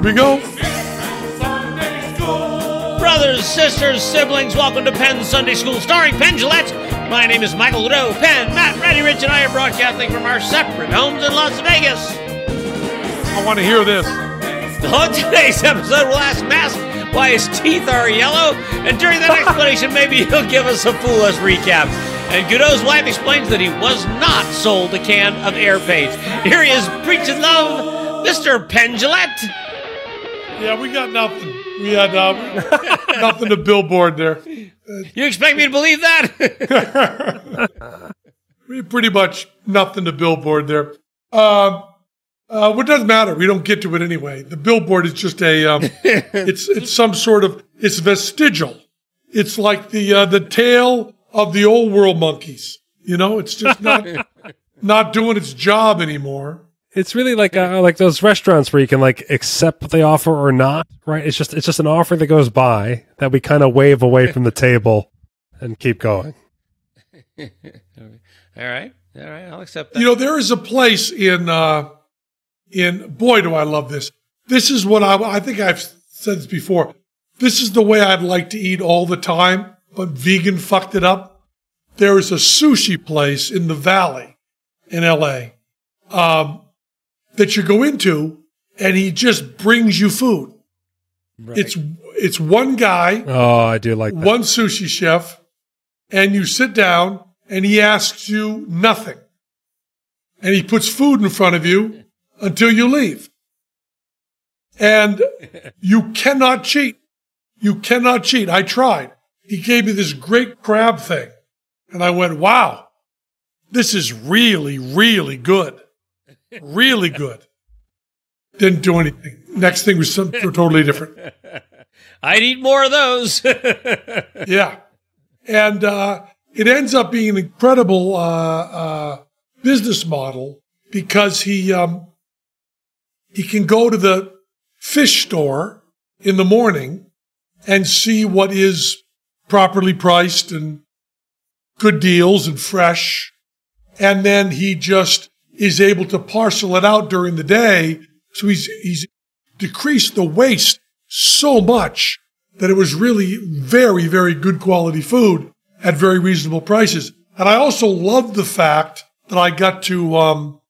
Here we go. Brothers, sisters, siblings, welcome to Penn Sunday School starring Penn Jillette. My name is Michael Rowe. Penn, Matt, Reddy, Rich, and I are broadcasting from our separate homes in Las Vegas. I want to hear this. On today's episode, we'll ask Mask why his teeth are yellow, and during that explanation, maybe he'll give us a fool us recap. And Goudeau's wife explains that he was not sold a can of air paint. Here he is, preaching love, Mr. Penn Jillette. Yeah, we got nothing. We had uh, nothing to billboard there. You expect me to believe that? We pretty much nothing to billboard there. Um, uh, what doesn't matter. We don't get to it anyway. The billboard is just a. Um, it's it's some sort of. It's vestigial. It's like the uh, the tail of the old world monkeys. You know, it's just not not doing its job anymore. It's really like uh, like those restaurants where you can like accept what they offer or not, right? It's just it's just an offer that goes by that we kind of wave away from the table and keep going. all right, all right, I'll accept that. You know, there is a place in uh, in boy, do I love this. This is what I I think I've said this before. This is the way I'd like to eat all the time, but vegan fucked it up. There is a sushi place in the valley in LA um, that you go into, and he just brings you food. It's it's one guy Oh, I do like that. one sushi chef, and you sit down and he asks you nothing. And he puts food in front of you until you leave. And you cannot cheat. You cannot cheat. I tried. He gave me this great crab thing. And I went, wow, this is really, really good. Really good. Didn't do anything. Next thing was something totally different. I'd eat more of those. Yeah. And uh, it ends up being an incredible uh, uh, business model because he um, he can go to the fish store in the morning and see what is properly priced and good deals and fresh. And then he just is able to parcel it out during the day. So he's, he's decreased the waste so much that it was really very, very good quality food at very reasonable prices. And I also loved the fact that I got to um,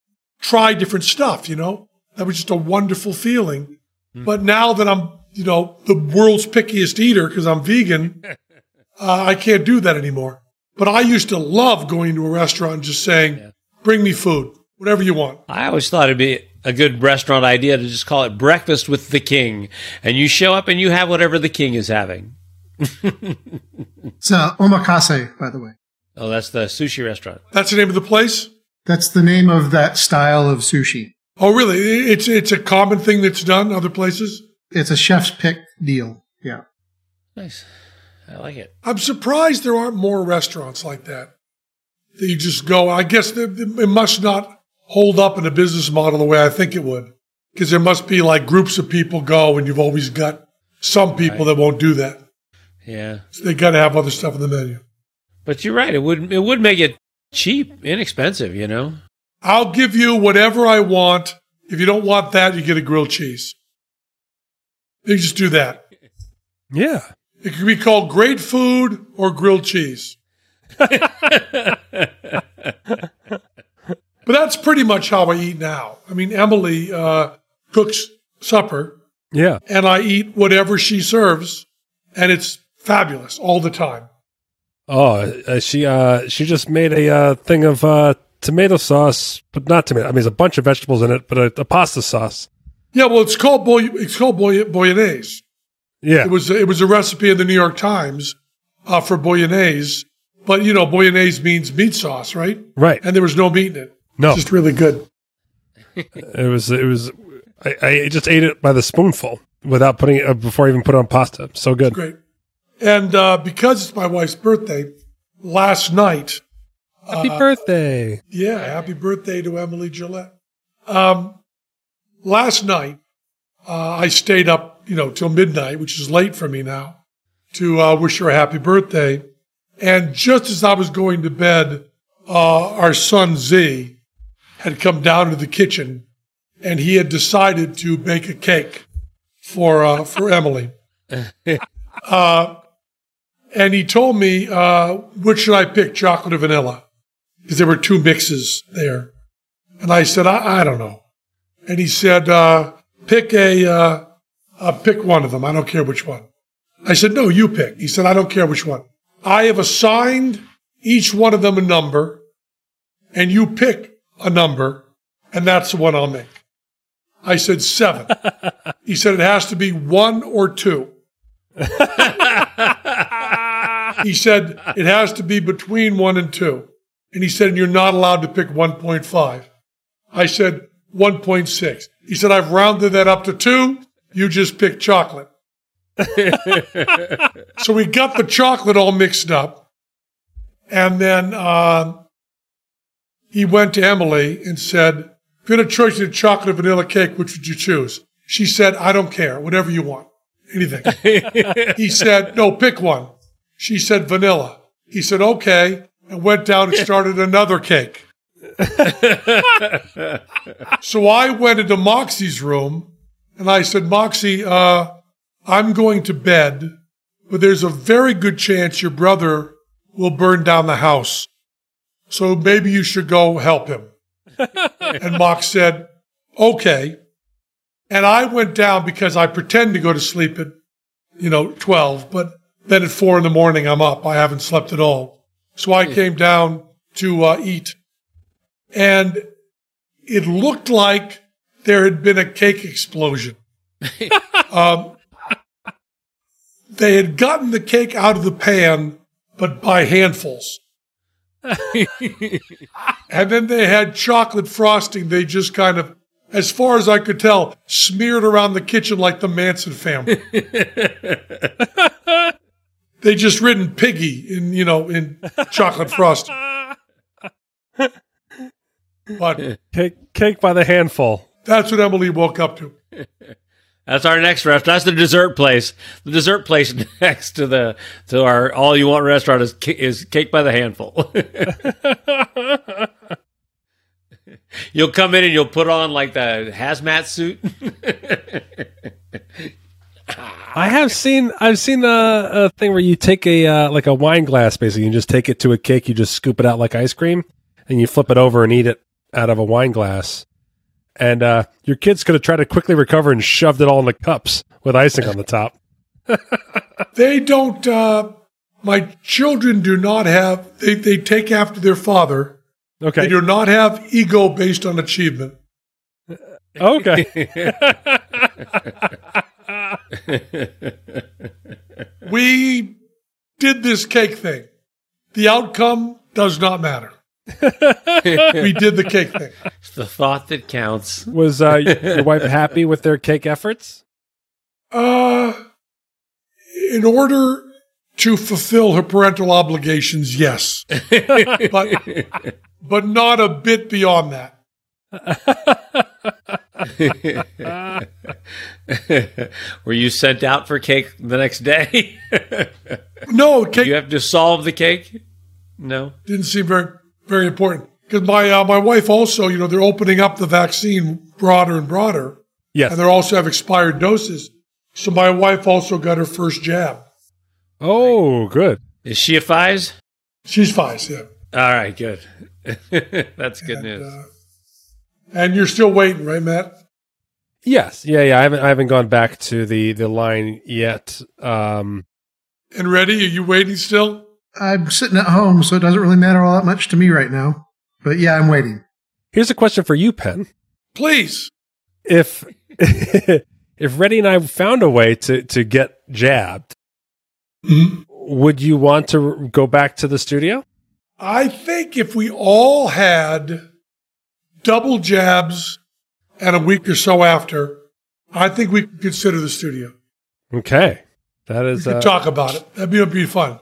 try different stuff, you know? That was just a wonderful feeling. But now that I'm, you know, the world's pickiest eater because I'm vegan, uh, I can't do that anymore. But I used to love going to a restaurant and just saying, bring me food, whatever you want. I always thought it'd be a good restaurant idea to just call it Breakfast with the King. And you show up and you have whatever the king is having. It's uh, omakase, by the way. Oh, that's the sushi restaurant. That's the name of the place? That's the name of that style of sushi. Oh, really? It's, it's a common thing that's done other places? It's a chef's pick deal. Yeah. Nice. I like it. I'm surprised there aren't more restaurants like that. That you just go. I guess that it must not hold up in a business model the way I think it would, because there must be like groups of people go, and you've always got some people that won't do that. Yeah. So they got to have other stuff on the menu. But you're right. It would it would make it cheap, inexpensive, you know? I'll give you whatever I want. If you don't want that, you get a grilled cheese. You just do that. Yeah. It could be called great food or grilled cheese. but that's pretty much how I eat now. I mean, Emily uh, cooks supper, Yeah. and I eat whatever she serves, and it's fabulous all the time. Oh, uh, she uh she just made a uh, thing of uh tomato sauce, but not tomato. I mean, there's a bunch of vegetables in it, but a, a pasta sauce Yeah, well, it's called boy, it's called boy, bolognese. Yeah. It was it was a recipe in the New York Times uh, for bolognese, but you know bolognese means meat sauce, right? right. And there was no meat in it. No. just really good. It was it was I, I just ate it by the spoonful without putting it uh, before I even put it on pasta. So good. Great. And uh, because it's my wife's birthday, last night, Happy birthday. yeah, happy birthday to Emily Jillette. Um, last night, uh, I stayed up, you know, till midnight, which is late for me now, to uh, wish her a happy birthday. And just as I was going to bed, uh, our son Z had come down to the kitchen, and he had decided to bake a cake for uh, for Emily. Uh, and he told me, uh, which should I pick, chocolate or vanilla? Because there were two mixes there. And I said, I, I don't know. And he said, uh, pick a, uh, uh, pick one of them. I don't care which one. I said, no, you pick. He said, I don't care which one. I have assigned each one of them a number and you pick a number and that's the one I'll make. I said seven. he said it has to be one or two. he said it has to be between one and two. And he said, you're not allowed to pick 1.5. I said 1.6. He said, I've rounded that up to two. You just pick chocolate. so we got the chocolate all mixed up. And then uh, he went to Emily and said, if you had a choice of chocolate or vanilla cake, which would you choose? She said, I don't care, whatever you want, anything. he said, no, pick one. She said, vanilla. He said, okay, and went down and started another cake. so I went into Moxie's room and I said, Moxie, uh, I'm going to bed, but there's a very good chance your brother will burn down the house. So maybe you should go help him. and Mox said, okay. And I went down because I pretend to go to sleep at, you know, 12, but then at four in the morning, I'm up. I haven't slept at all. So I came down to uh, eat. And it looked like there had been a cake explosion. um, they had gotten the cake out of the pan, but by handfuls. And then they had chocolate frosting. They just kind of, as far as I could tell, smeared around the kitchen like the Manson family. they just written piggy in, you know, in chocolate frosting. But Cake cake by the handful. that's what Emily woke up to. That's our next restaurant. That's the dessert place. The dessert place next to the to our all you want restaurant is is cake by the handful. you'll come in and you'll put on like the hazmat suit. I have seen I've seen a, a thing where you take a uh, like a wine glass basically, you just take it to a cake, you just scoop it out like ice cream, and you flip it over and eat it out of a wine glass. And uh, your kids could have tried to quickly recover and shoved it all in the cups with icing on the top. They don't, uh, my children do not have, they, they take after their father. Okay. They do not have ego based on achievement. Okay. We did this cake thing. The outcome does not matter. we did the cake thing. It's the thought that counts. Was uh, your wife happy with their cake efforts? Uh, in order to fulfill her parental obligations, yes. but, but not a bit beyond that. Were you sent out for cake the next day? No, cake you have to solve the cake? No. didn't seem very, very important. Because my, uh, my wife also, you know, they're opening up the vaccine broader and broader. Yes. And they also have expired doses. So my wife also got her first jab. Oh, good. Is she a Fies? She's fine, yeah. All right, good. That's good news. uh, And you're still waiting, right, Matt? Yes. Yeah, yeah. I haven't I haven't gone back to the the line yet. Um And ready? Are you waiting still? I'm sitting at home, so it doesn't really matter all that much to me right now. But yeah, I'm waiting. here's a question for you, Penn. Please. If if Reddy and I found a way to to get jabbed, Mhm. would you want to go back to the studio? I think if we all had double jabs and a week or so after, I think we could consider the studio. Okay, That is. We could Uh, talk about it. That'd be, that'd be fun.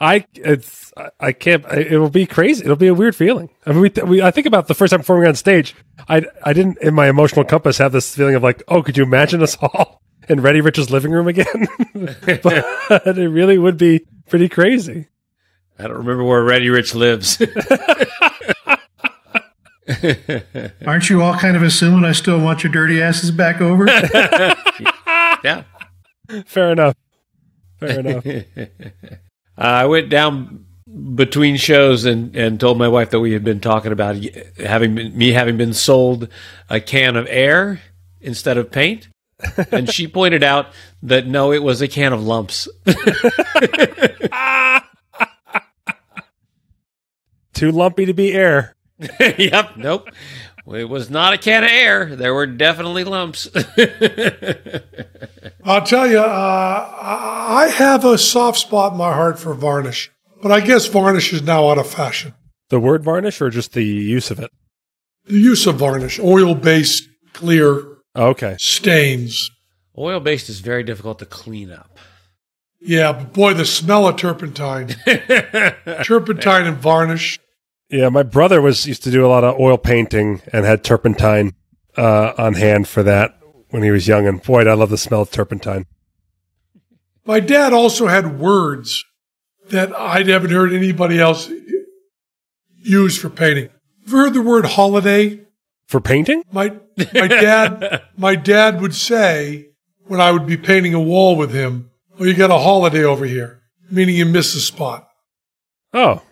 I it's I- I can't. I- It will be crazy. It'll be a weird feeling. I mean, we, we I think about the first time performing on stage. I I didn't in my emotional compass have this feeling of like, oh, could you imagine us all in Ready Rich's living room again? but it really would be pretty crazy. I don't remember where Ready Rich lives. Aren't you all kind of assuming I still want your dirty asses back over? yeah. Fair enough. Fair enough. Uh, I went down between shows and, and told my wife that we had been talking about having been, me having been sold a can of air instead of paint. and she pointed out that no, it was a can of lumps. Too lumpy to be air. yep. Nope. It was not a can of air. There were definitely lumps. I'll tell you, uh, I I have a soft spot in my heart for varnish, but I guess varnish is now out of fashion. The word varnish or just the use of it? The use of varnish, oil based, clear Okay. stains. Oil based is very difficult to clean up. Yeah, but boy, the smell of turpentine. turpentine and varnish. Yeah, my brother was used to do a lot of oil painting and had turpentine uh, on hand for that when he was young. And boy, I love the smell of turpentine. My dad also had words that I haven't heard anybody else use for painting. Have you heard the word holiday? For painting? My my dad my dad would say when I would be painting a wall with him, "Oh, you got a holiday over here," meaning you missed a spot. Oh,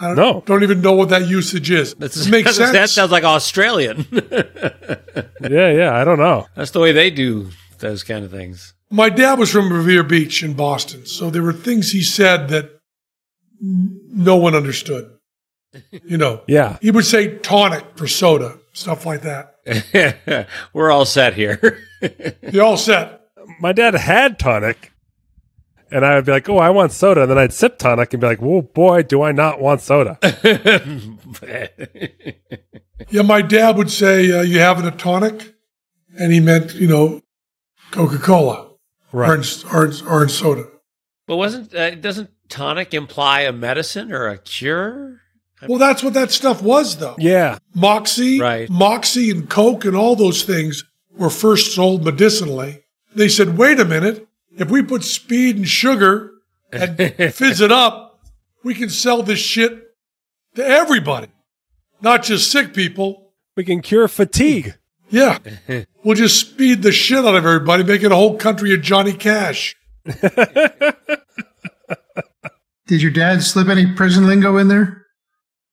I don't, No. don't even know what that usage is. That's, it makes sense. That sounds like Australian. yeah, yeah. I don't know. That's the way they do those kind of things. My dad was from Revere Beach in Boston, so there were things he said that no one understood. You know, Yeah. he would say tonic for soda, stuff like that. We're all set here. You're all set. My dad had tonic, and I would be like, "Oh, I want soda," and then I'd sip tonic and be like, "Whoa, boy, do I not want soda?" yeah, my dad would say, uh, you having a tonic? And he meant, you know, Coca-Cola, Right. orange, orange, orange soda. but wasn't uh, doesn't tonic imply a medicine or a cure? Well, that's what that stuff was, though. Yeah. Moxie, Right. Moxie and Coke and all those things were first sold medicinally. They said, wait a minute, if we put speed and sugar and fizz it up, we can sell this shit to everybody, not just sick people. We can cure fatigue. Yeah. we'll just speed the shit out of everybody, making a whole country of Johnny Cash. Did your dad slip any prison lingo in there?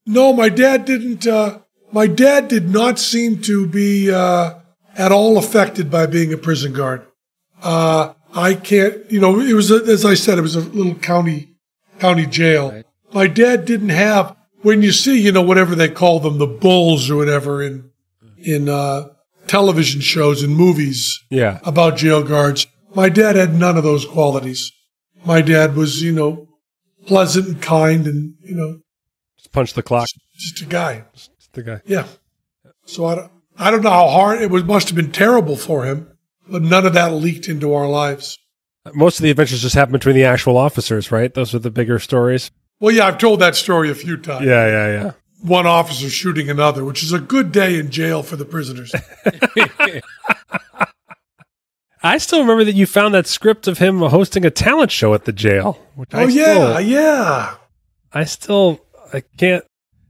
No, my dad didn't. Uh, my dad did not seem to be uh, at all affected by being a prison guard. Uh, I can't. You know, it was a, as I said, it was a little county county jail. My dad didn't have when you see, you know, whatever they call them, the bulls or whatever in in uh, television shows and movies Yeah. about jail guards. My dad had none of those qualities. My dad was, you know, pleasant and kind, and you know, Just punch the clock. just a guy. Just the guy. Yeah. So I don't, I don't know how hard it was. Must have been terrible for him, but none of that leaked into our lives. Most of the adventures just happen between the actual officers, right? Those are the bigger stories. Well, yeah, I've told that story a few times. Yeah, yeah, yeah. One officer shooting another, which is a good day in jail for the prisoners. I still remember that you found that script of him hosting a talent show at the jail. Which oh, I oh yeah, still, yeah. I still, I can't.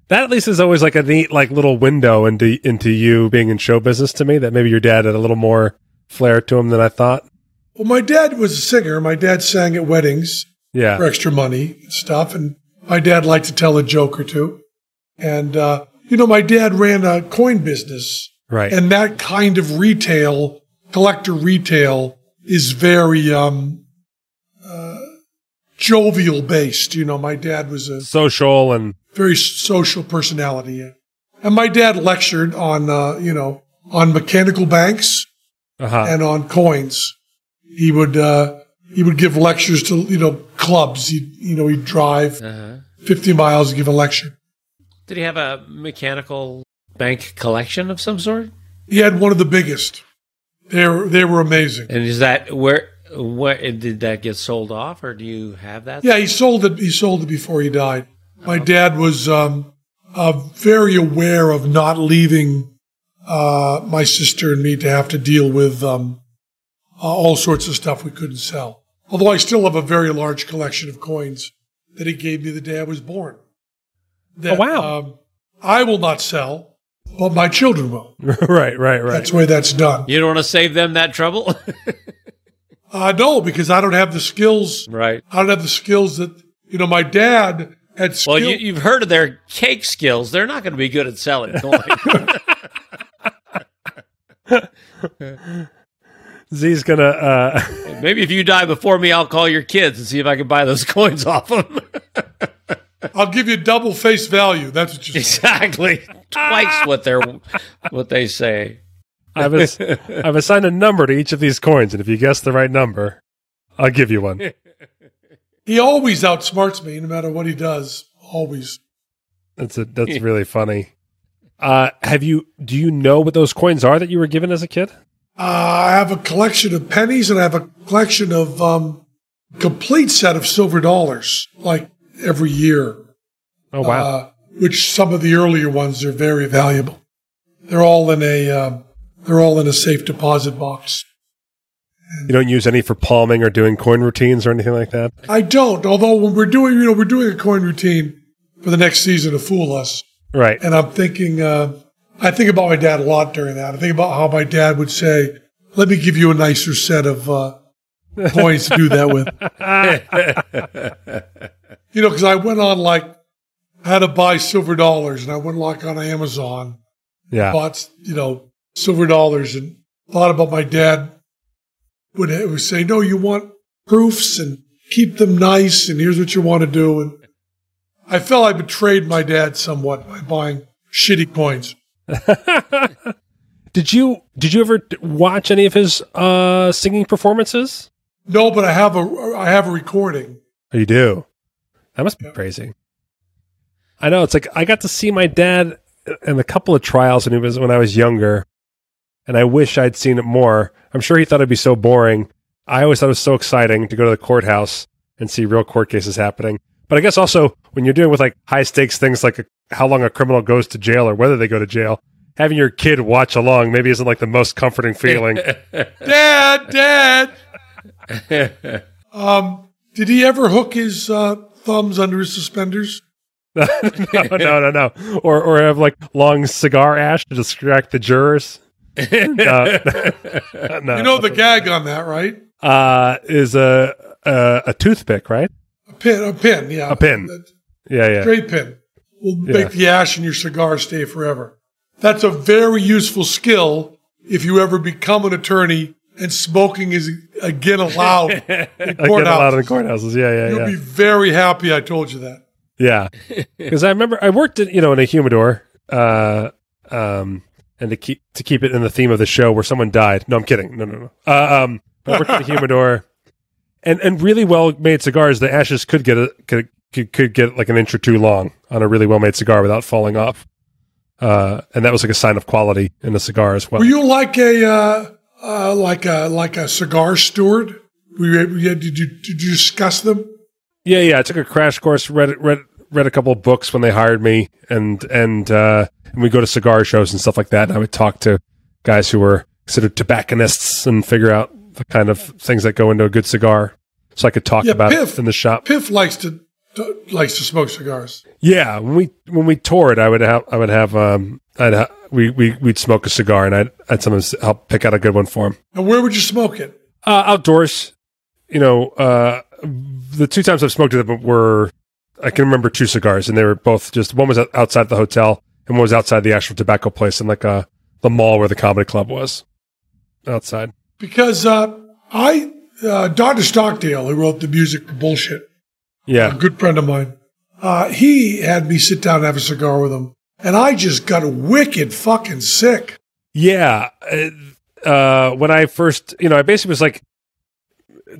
That at least is always like a neat, like little window into into you being in show business to me. That maybe your dad had a little more flair to him than I thought. Well, my dad was a singer. My dad sang at weddings yeah. for extra money and stuff, and my dad liked to tell a joke or two. And uh, you know, my dad ran a coin business, right. and that kind of retail collector retail is very um uh jovial based you know my dad was a Social and very social personality and my dad lectured on uh you know on mechanical banks Uh-huh. and on coins. He would uh, he would give lectures to you know clubs. He you know he'd drive Uh-huh. 50 miles to give a lecture. Did he have a mechanical bank collection of some sort? He had one of the biggest. They were they were amazing. And is that where? Where did that get sold off, or do you have that? Yeah, he sold it. He sold it before he died. My dad was um, uh, very aware of not leaving uh, my sister and me to have to deal with um, uh, all sorts of stuff we couldn't sell. Although I still have a very large collection of coins that he gave me the day I was born. That, Oh, wow. Um, I will not sell, but my children will. right, right, right. That's the way that's done. You don't want to save them that trouble, Uh, no, because I don't have the skills. right? I don't have the skills that you know. My dad had. Skill- Well, you, you've heard of their cake skills. They're not going to be good at selling coins. Z's gonna. Uh, Maybe if you die before me, I'll call your kids and see if I can buy those coins off them. I'll give you double face value. That's what you. exactly, twice what they're what they say. I've ass- I've assigned a number to each of these coins, and if you guess the right number, I'll give you one. He always outsmarts me, no matter what he does. Always. That's a, that's really funny. Uh, have you? Do you know what those coins are that you were given as a kid? Uh, I have a collection of pennies, and I have a collection of um, complete set of silver dollars, like every year. Oh wow! Uh, which some of the earlier ones are very valuable. They're all in a. Um, they're all in a safe deposit box. you don't use any for palming or doing coin routines or anything like that. I don't. Although when we're doing, you know, we're doing a coin routine for the next season to fool us, Right. and I'm thinking, uh, I think about my dad a lot during that. I think about how my dad would say, "Let me give you a nicer set of uh, coins to do that with." you know, because I went on like I had to buy silver dollars, and I went like on Amazon, Yeah. bought you know silver dollars, and thought about my dad would would say, "No, you want proofs and keep them nice, and here's what you want to do." And I felt I betrayed my dad somewhat by buying shitty coins. Did you did you ever watch any of his uh, singing performances? No, but I have a I have a recording. Oh, you do. That must be crazy. I know. It's like I got to see my dad in a couple of trials when he was when I was younger, and I wish I'd seen it more. I'm sure he thought it'd be so boring. I always thought it was so exciting to go to the courthouse and see real court cases happening. But I guess also when you're dealing with like high stakes things like how long a criminal goes to jail or whether they go to jail, having your kid watch along maybe isn't like the most comforting feeling. Dad, Dad. um, did he ever hook his uh, thumbs under his suspenders? no, no, no, no. Or or have like long cigar ash to distract the jurors. no, no. You know the gag on that, right? uh, is a, a a toothpick, right? A pin, a pin, yeah, A pin. Yeah, yeah. straight pin. Will Yeah. make the ash in your cigar stay forever. That's a very useful skill if you ever become an attorney and smoking is again allowed in I get a lot in courthouses. courthouses. Yeah, yeah, You'll yeah. be very happy I told you that. Yeah, because I remember I worked in you know in a humidor, uh, um, and to keep to keep it in the theme of the show where someone died. No, I'm kidding. No, no, no. Uh, um, I worked in a humidor, and and really well made cigars. The ashes could get a could, could could get like an inch or two long on a really well made cigar without falling off. Uh, and that was like a sign of quality in a cigar as well. Were you like a uh, uh, like a like a cigar steward? Were you, did you did you discuss them? Yeah, yeah. I took a crash course, read read read a couple of books when they hired me, and and uh, and we go to cigar shows and stuff like that. And I would talk to guys who were considered tobacconists and figure out the kind of things that go into a good cigar, so I could talk Yeah, about Piff. it in the shop. Piff likes to, to likes to smoke cigars. Yeah, when we when we toured, I would have I would have um I'd ha- we we we'd smoke a cigar, and I'd I'd sometimes help pick out a good one for him. And where would you smoke it? Uh, outdoors, you know, uh, the two times I've smoked it were, I can remember two cigars, and they were both just one was outside the hotel, and one was outside the actual tobacco place in like uh, the mall where the comedy club was. Outside. Because uh, I uh, Dr. Stockdale, who wrote the music for Bullshit, a Yeah. good friend of mine, uh, he had me sit down and have a cigar with him, and I just got wicked fucking sick. Yeah. uh, Uh, when I first, you know, I basically was like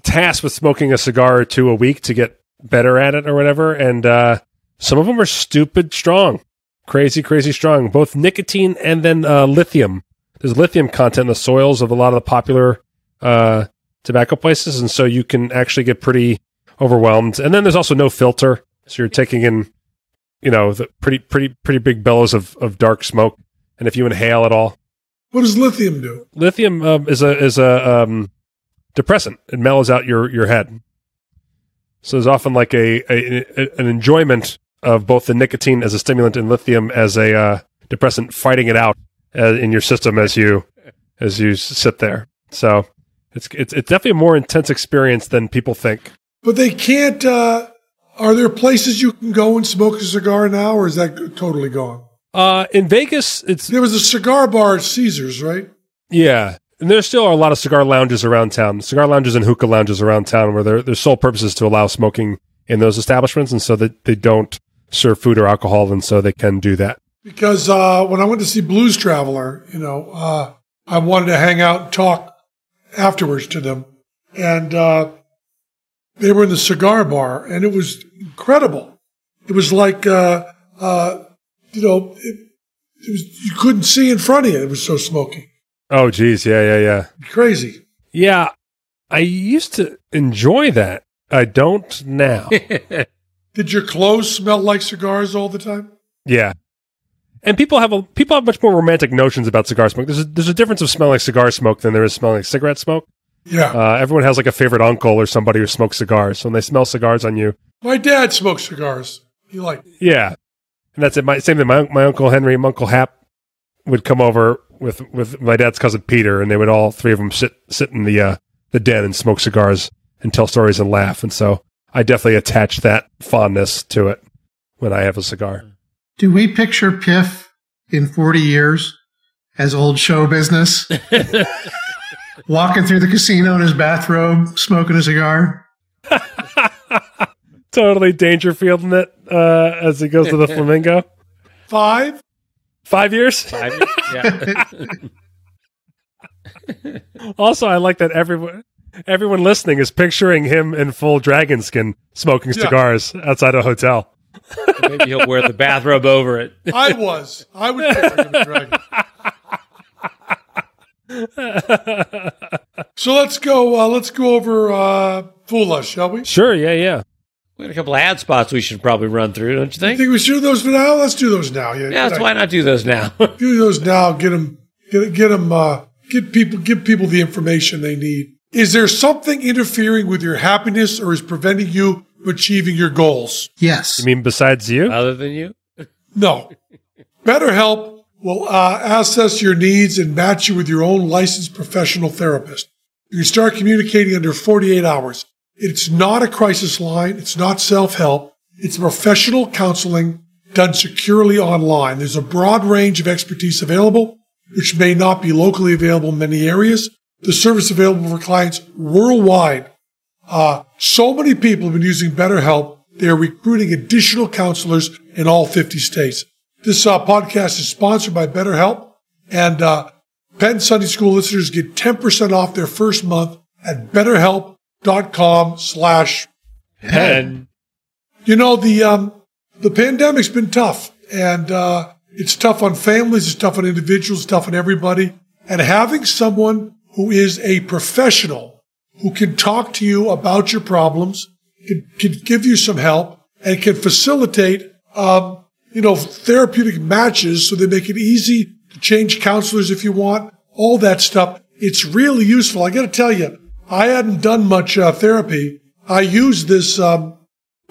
tasked with smoking a cigar or two a week to get better at it or whatever. And uh, some of them are stupid strong, crazy, crazy strong, both nicotine and then uh, lithium. There's lithium content in the soils of a lot of the popular uh, tobacco places. And so you can actually get pretty overwhelmed. And then there's also no filter. So you're taking in, you know, the pretty, pretty, pretty big bellows of, of dark smoke. And if you inhale at all, What does lithium do? lithium um, is a is a um, depressant. It mellows out your your head. So there's often like a, a, a- an enjoyment of both the nicotine as a stimulant and lithium as a uh, depressant, fighting it out uh, in your system as you as you sit there. So it's it's it's definitely a more intense experience than people think. But they can't. Uh, are there places you can go and smoke a cigar now, or is that totally gone? Uh, in Vegas, it's There was a cigar bar at Caesars, right? Yeah. And there still are a lot of cigar lounges around town, cigar lounges and hookah lounges around town where their their sole purpose is to allow smoking in those establishments and so that they don't serve food or alcohol and so they can do that. Because uh, when I went to see Blues Traveler, you know, uh, I wanted to hang out and talk afterwards to them, and uh, they were in the cigar bar, and it was incredible. It was like, uh, uh, you know, it, it was you couldn't see in front of you. It was so smoky, Oh geez, yeah, yeah, yeah. crazy. Yeah. I used to enjoy that. I don't now. Did your clothes smell like cigars all the time? yeah. And people have a people have much more romantic notions about cigar smoke. There's a, there's a difference of smelling cigar smoke than there is smelling cigarette smoke. Yeah, Uh, everyone has like a favorite uncle or somebody who smokes cigars. So when they smell cigars on you, my dad smoked cigars. He liked. Yeah, and that's it. My same thing. My my uncle Henry, my uncle Hap would come over with with my dad's cousin Peter, and they would all three of them sit sit in the uh, the den and smoke cigars and tell stories and laugh. And so I definitely attach that fondness to it when I have a cigar. Do we picture Piff in 40 years as old show business? Walking through the casino in his bathrobe, smoking a cigar? Totally Dangerfield in it uh, as he goes to the flamingo. Five. Five years. Five years? Yeah. Also, I like that everyone everyone listening is picturing him in full dragon skin smoking Yeah. cigars outside a hotel. Maybe he'll wear the bathrobe over it. I was. I was picturing the dragon. So let's go. Uh, let's go over uh, Fool Us, shall we? Sure. Yeah. Yeah. We got a couple of ad spots we should probably run through, don't you I think? think we should do those for now. Let's do those now. Yeah, Yeah, that's why not do those now. do those now. Get them. Get get them. Uh, get people. Give people the information they need. Is there something interfering with your happiness or is preventing you from achieving your goals? Yes. You mean besides you? Other than you? No. BetterHelp will uh, assess your needs and match you with your own licensed professional therapist. You can start communicating under 48 hours. It's not a crisis line. It's not self-help. It's professional counseling done securely online. There's a broad range of expertise available, which may not be locally available in many areas. The service available for clients worldwide. Uh, so many people have been using BetterHelp. They are recruiting additional counselors in all 50 states. This uh, podcast is sponsored by BetterHelp, and uh, Penn Sunday School listeners get 10% off their first month at BetterHelp.com slash And you know the um, the pandemic's been tough, and uh, it's tough on families, it's tough on individuals, it's tough on everybody. And having someone who is a professional who can talk to you about your problems, can, can give you some help, and can facilitate, um, you know, therapeutic matches so they make it easy to change counselors if you want, all that stuff. It's really useful. I got to tell you, I hadn't done much uh, therapy. I used this. Um,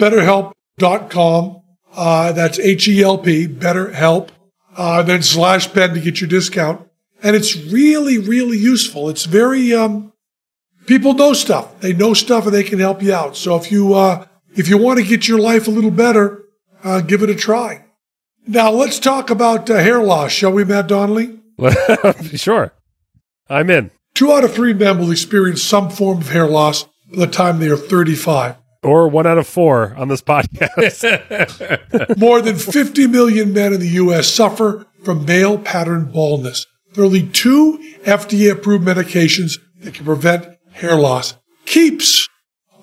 BetterHelp.com. Uh, that's H-E-L-P, BetterHelp. Uh, then slash Penn to get your discount. And it's really, really useful. It's very, um, people know stuff. They know stuff and they can help you out. So if you, uh, if you want to get your life a little better, uh, give it a try. Now let's talk about uh, hair loss, shall we, Matt Donnelly? sure. I'm in. Two out of three men will experience some form of hair loss by the time they are 35. Or one out of four on this podcast. More than 50 million men in the U.S. suffer from male pattern baldness. There are only two FDA approved medications that can prevent hair loss. Keeps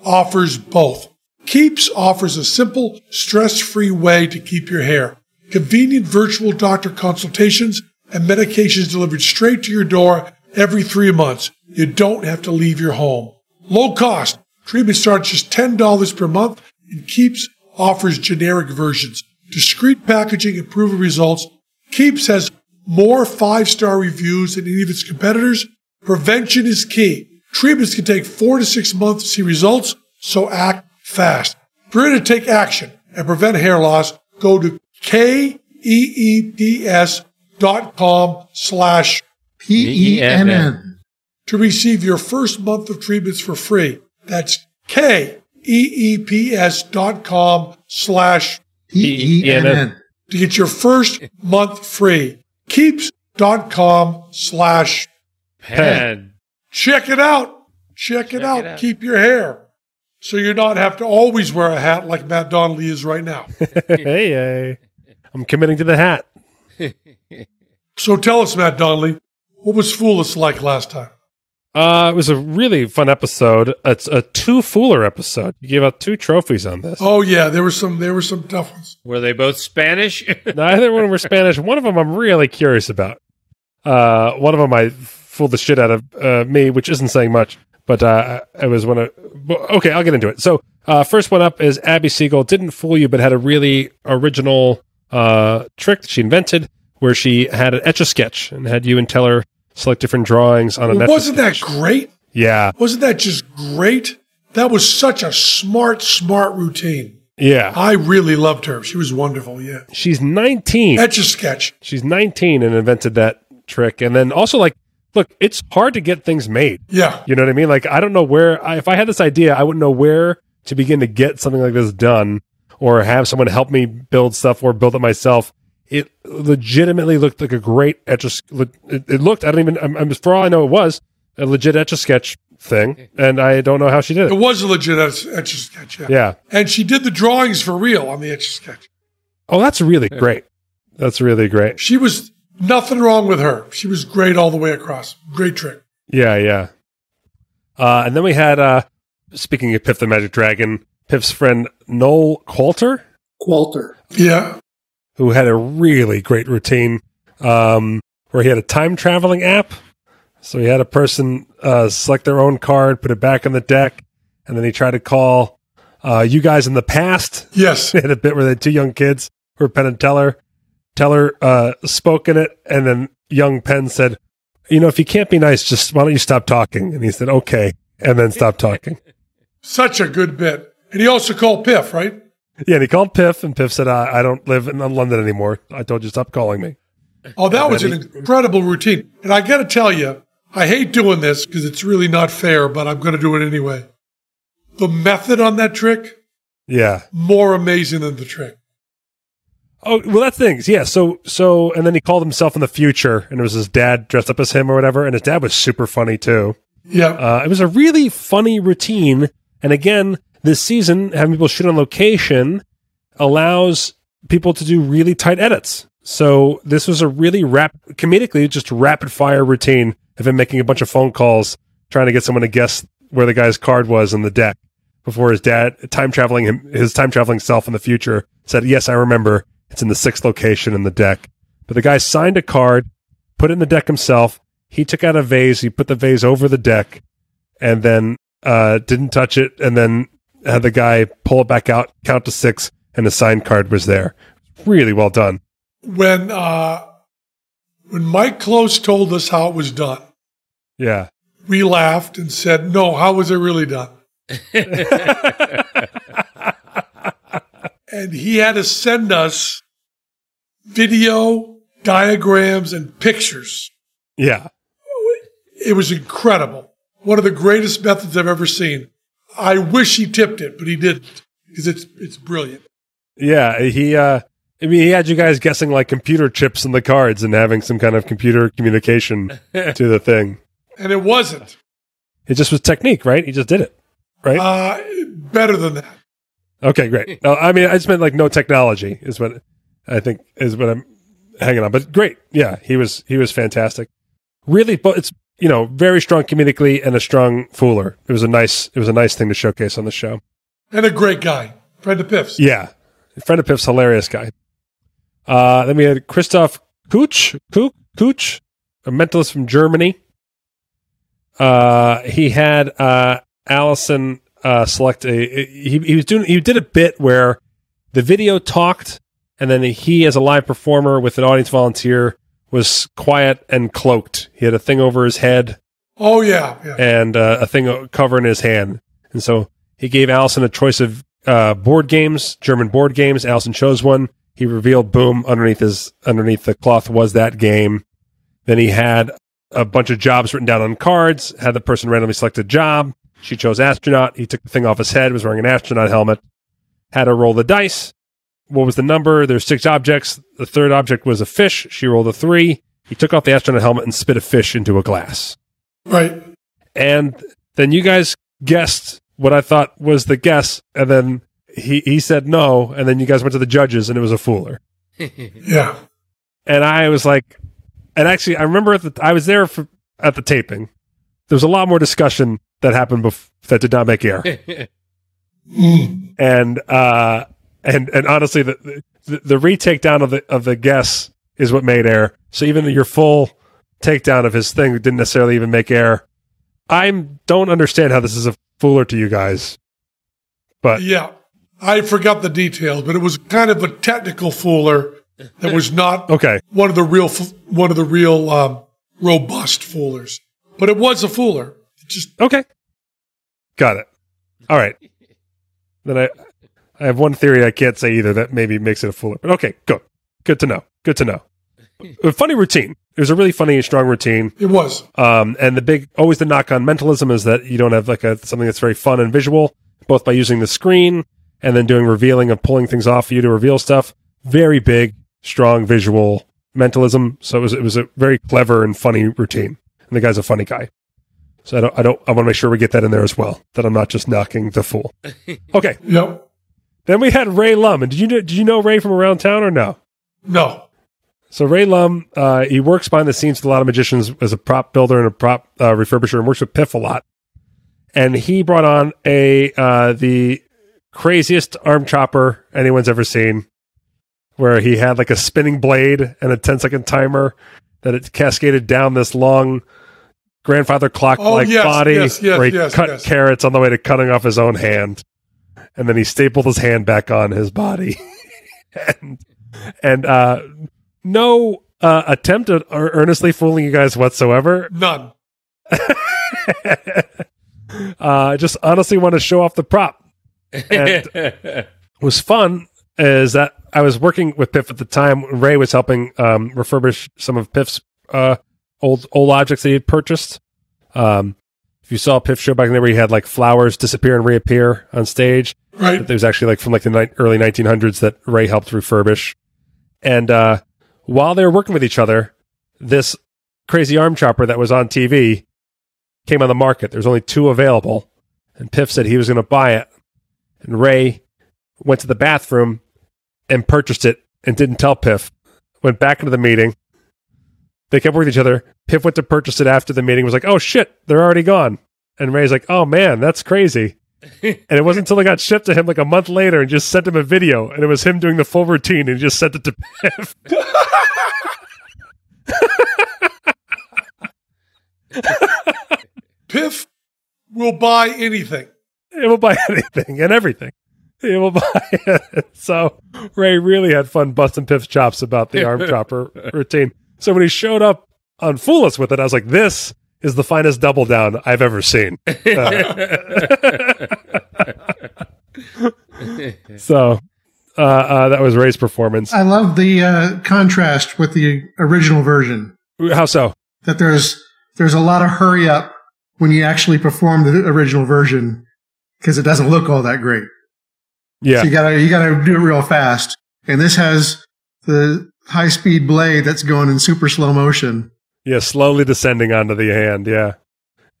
offers both. Keeps offers a simple, stress free way to keep your hair. Convenient virtual doctor consultations and medications delivered straight to your door every three months. You don't have to leave your home. Low cost. Treatment starts just $10 per month and Keeps offers generic versions. Discreet packaging and proven results. Keeps has more five star reviews than any of its competitors. Prevention is key. Treatments can take four to six months to see results, so act fast. If you're ready to take action and prevent hair loss, go to K-E-E-P-S dot com slash P E N N. to receive your first month of treatments for free. That's K-E-E-P-S dot com slash P E N N. to get your first month free. Keeps.com slash Penn. Check it out. Check it, out. it out. Keep your hair. So you don't have to always wear a hat like Matt Donnelly is right now. hey, hey. I'm committing to the hat. so tell us, Matt Donnelly, what was Fool Us like last time? Uh, it was a really fun episode. It's a two fooler episode. You gave out two trophies on this. Oh yeah, there were some there were some tough ones. Were they both Spanish? Neither one were Spanish. One of them I'm really curious about. Uh, one of them I fooled the shit out of uh, me, which isn't saying much, but uh, it was one of. Okay, I'll get into it. So, uh, first one up is Abby Siegel. Didn't fool you, but had a really original uh, trick that she invented where she had an etch a sketch and had you and Teller select different drawings on a Wasn't that great? Yeah, Wasn't that just great? That was such a smart, smart routine. yeah. I really loved her. She was wonderful. Yeah. She's 19. Etch a sketch. She's 19 and invented that trick. And then also, like, look, it's hard to get things made. Yeah. You know what I mean? Like, I don't know where, I, if I had this idea, I wouldn't know where to begin to get something like this done or have someone help me build stuff or build it myself. It legitimately looked like a great etch a, it, it looked, I don't even, I'm, I'm, for all I know, it was a legit etch a sketch thing. And I don't know how she did It it. was a legit etch etch a sketch. Yeah. Yeah. And she did the drawings for real on the etch a sketch. Oh, that's really great. That's really great. She was nothing wrong with her. She was great all the way across. Great trick. Yeah, yeah. Uh, and then we had, uh, speaking of Piff the Magic Dragon, Piff's friend Noel Coulter, Qualter. Yeah. who had a really great routine um, where he had a time traveling app. So he had a person uh, select their own card, put it back on the deck, and then he tried to call uh, you guys in the past. Yes. They had a bit where they had two young kids who were Penn and Teller. Teller uh, spoke in it, and then young Penn said, You know, if you can't be nice, just why don't you stop talking? And he said, Okay, and then stopped talking. Such a good bit. And he also called Piff, right? Yeah, and he called Piff, and Piff said, I, I don't live in London anymore. I told you stop calling me. Oh, that was an incredible routine. And I got to tell you, I hate doing this because it's really not fair, but I'm going to do it anyway. The method on that trick, Yeah. more amazing than the trick. Oh well, that's things. Yeah. So so, and then he called himself in the future, and it was his dad dressed up as him or whatever, and his dad was super funny too. Yeah. Uh, it was a really funny routine, and again, this season having people shoot on location allows people to do really tight edits. So this was a really rap comedically just rapid fire routine of him making a bunch of phone calls trying to get someone to guess where the guy's card was in the deck before his dad time traveling him his time traveling self in the future said yes I remember it's in the sixth location in the deck. But the guy signed a card put it in the deck himself. He took out a vase. He put the vase over the deck and then uh, didn't touch it and then had the guy pull it back out count to six and the signed card was there. Really well done. When, uh, when Mike Close told us how it was done, yeah. we laughed and said, no, how was it really done? and he had to send us video, diagrams, and pictures. yeah It was incredible. One of the greatest methods I've ever seen. I wish he tipped it, but he didn't because it's it's brilliant. Yeah, he. uh I mean, he had you guys guessing like computer chips in the cards and having some kind of computer communication to the thing. And it wasn't It just was technique, right? He just did it, right? uh, better than that. Okay, great. No, I mean, I just meant like no technology is what I think is what I'm hanging on. But great, yeah, he was he was fantastic. really, but it's you know very strong comedically and a strong fooler. It was a nice it was a nice thing to showcase on the show. And a great guy. Friend of Piff's. Yeah, friend of Piff's hilarious guy. Uh, then we had Christoph Kuch, Kuch, Kuch, a mentalist from Germany. Uh, he had uh, Allison uh, select a. He, he was doing. He did a bit where the video talked, and then he, as a live performer with an audience volunteer, was quiet and cloaked. He had a thing over his head Oh, yeah. yeah. and uh, a thing covering his hand. And so he gave Allison a choice of uh, board games, German board games. Allison chose one. He revealed, boom, underneath his underneath the cloth was that game. Then he had a bunch of jobs written down on cards. Had the person randomly select a job. She chose astronaut. He took the thing off his head. Was wearing an astronaut helmet. Had her roll the dice. What was the number? There's six objects. The third object was a fish. She rolled a three. He took off the astronaut helmet and spit a fish into a glass. Right. And then you guys guessed what I thought was the guess, and then he he said no, and then you guys went to the judges, and it was a fooler. Yeah. And I was like, and actually, I remember at the, I was there for, at the taping. There was a lot more discussion that happened bef- that did not make air, and uh, and and honestly, the, the the retake down of the of the guess is what made air. So even your full takedown of his thing didn't necessarily even make air. I don't understand how this is a fooler to you guys, but Yeah. I forgot the details, but it was kind of a technical fooler that was not okay, one of the real, one of the real um, robust foolers. But it was a fooler. It just okay, got it. All right, then I I have one theory I can't say either that maybe makes it a fooler, but okay, good, good to know, good to know. A funny routine. It was a really funny, and strong routine. it was. Um, and the big, always the knock on mentalism is that you don't have like a something that's very fun and visual, both by using the screen and then doing revealing of pulling things off for you to reveal stuff. Very big, strong visual mentalism. So it was it was a very clever and funny routine. And the guy's a funny guy. So I don't I don't I want to make sure we get that in there as well. That I'm not just knocking the fool. Okay. Yep. Then we had Ray Lum. And did you know, did you know Ray from around town or no? No. So Ray Lum, uh, he works behind the scenes with a lot of magicians as a prop builder and a prop uh, refurbisher, and works with Piff a lot. And he brought on a uh, the craziest arm chopper anyone's ever seen, where he had like a spinning blade and a 10 second timer that it cascaded down this long grandfather clock like Oh, yes, body, yes, yes, where he cut carrots on the way to cutting off his own hand, and then he stapled his hand back on his body, and and uh, no uh, attempt at earnestly fooling you guys whatsoever. None. uh, I just honestly want to show off the prop. And it was fun is that I was working with Piff at the time. Ray was helping um, refurbish some of Piff's uh, old old objects that he had purchased. Um, if you saw Piff show back there, where he had like flowers disappear and reappear on stage, Right. it was actually like from like the ni- early 1900s that Ray helped refurbish. And uh, while they were working with each other, this crazy arm chopper that was on TV came on the market. There's only two available, and Piff said he was going to buy it. And Ray went to the bathroom and purchased it and didn't tell Piff. Went back into the meeting. They kept working with each other. Piff went to purchase it after the meeting. Was like, "Oh shit, they're already gone." And Ray's like, "Oh man, that's crazy." and it wasn't until it got shipped to him like a month later and just sent him a video, and it was him doing the full routine, and he just sent it to Piff. Piff will buy anything. It will buy anything and everything. It will buy it. So Ray really had fun busting Piff's chops about the arm chopper routine. So when he showed up on Fool Us with it, I was like, this is the finest double down I've ever seen. so uh, uh, that was Ray's performance. I love the uh, contrast with the original version. How so? That there's there's a lot of hurry up when you actually perform the original version because it doesn't look all that great. Yeah. So you gotta you gotta do it real fast. And this has the high speed blade that's going in super slow motion. Yeah, slowly descending onto the hand. Yeah,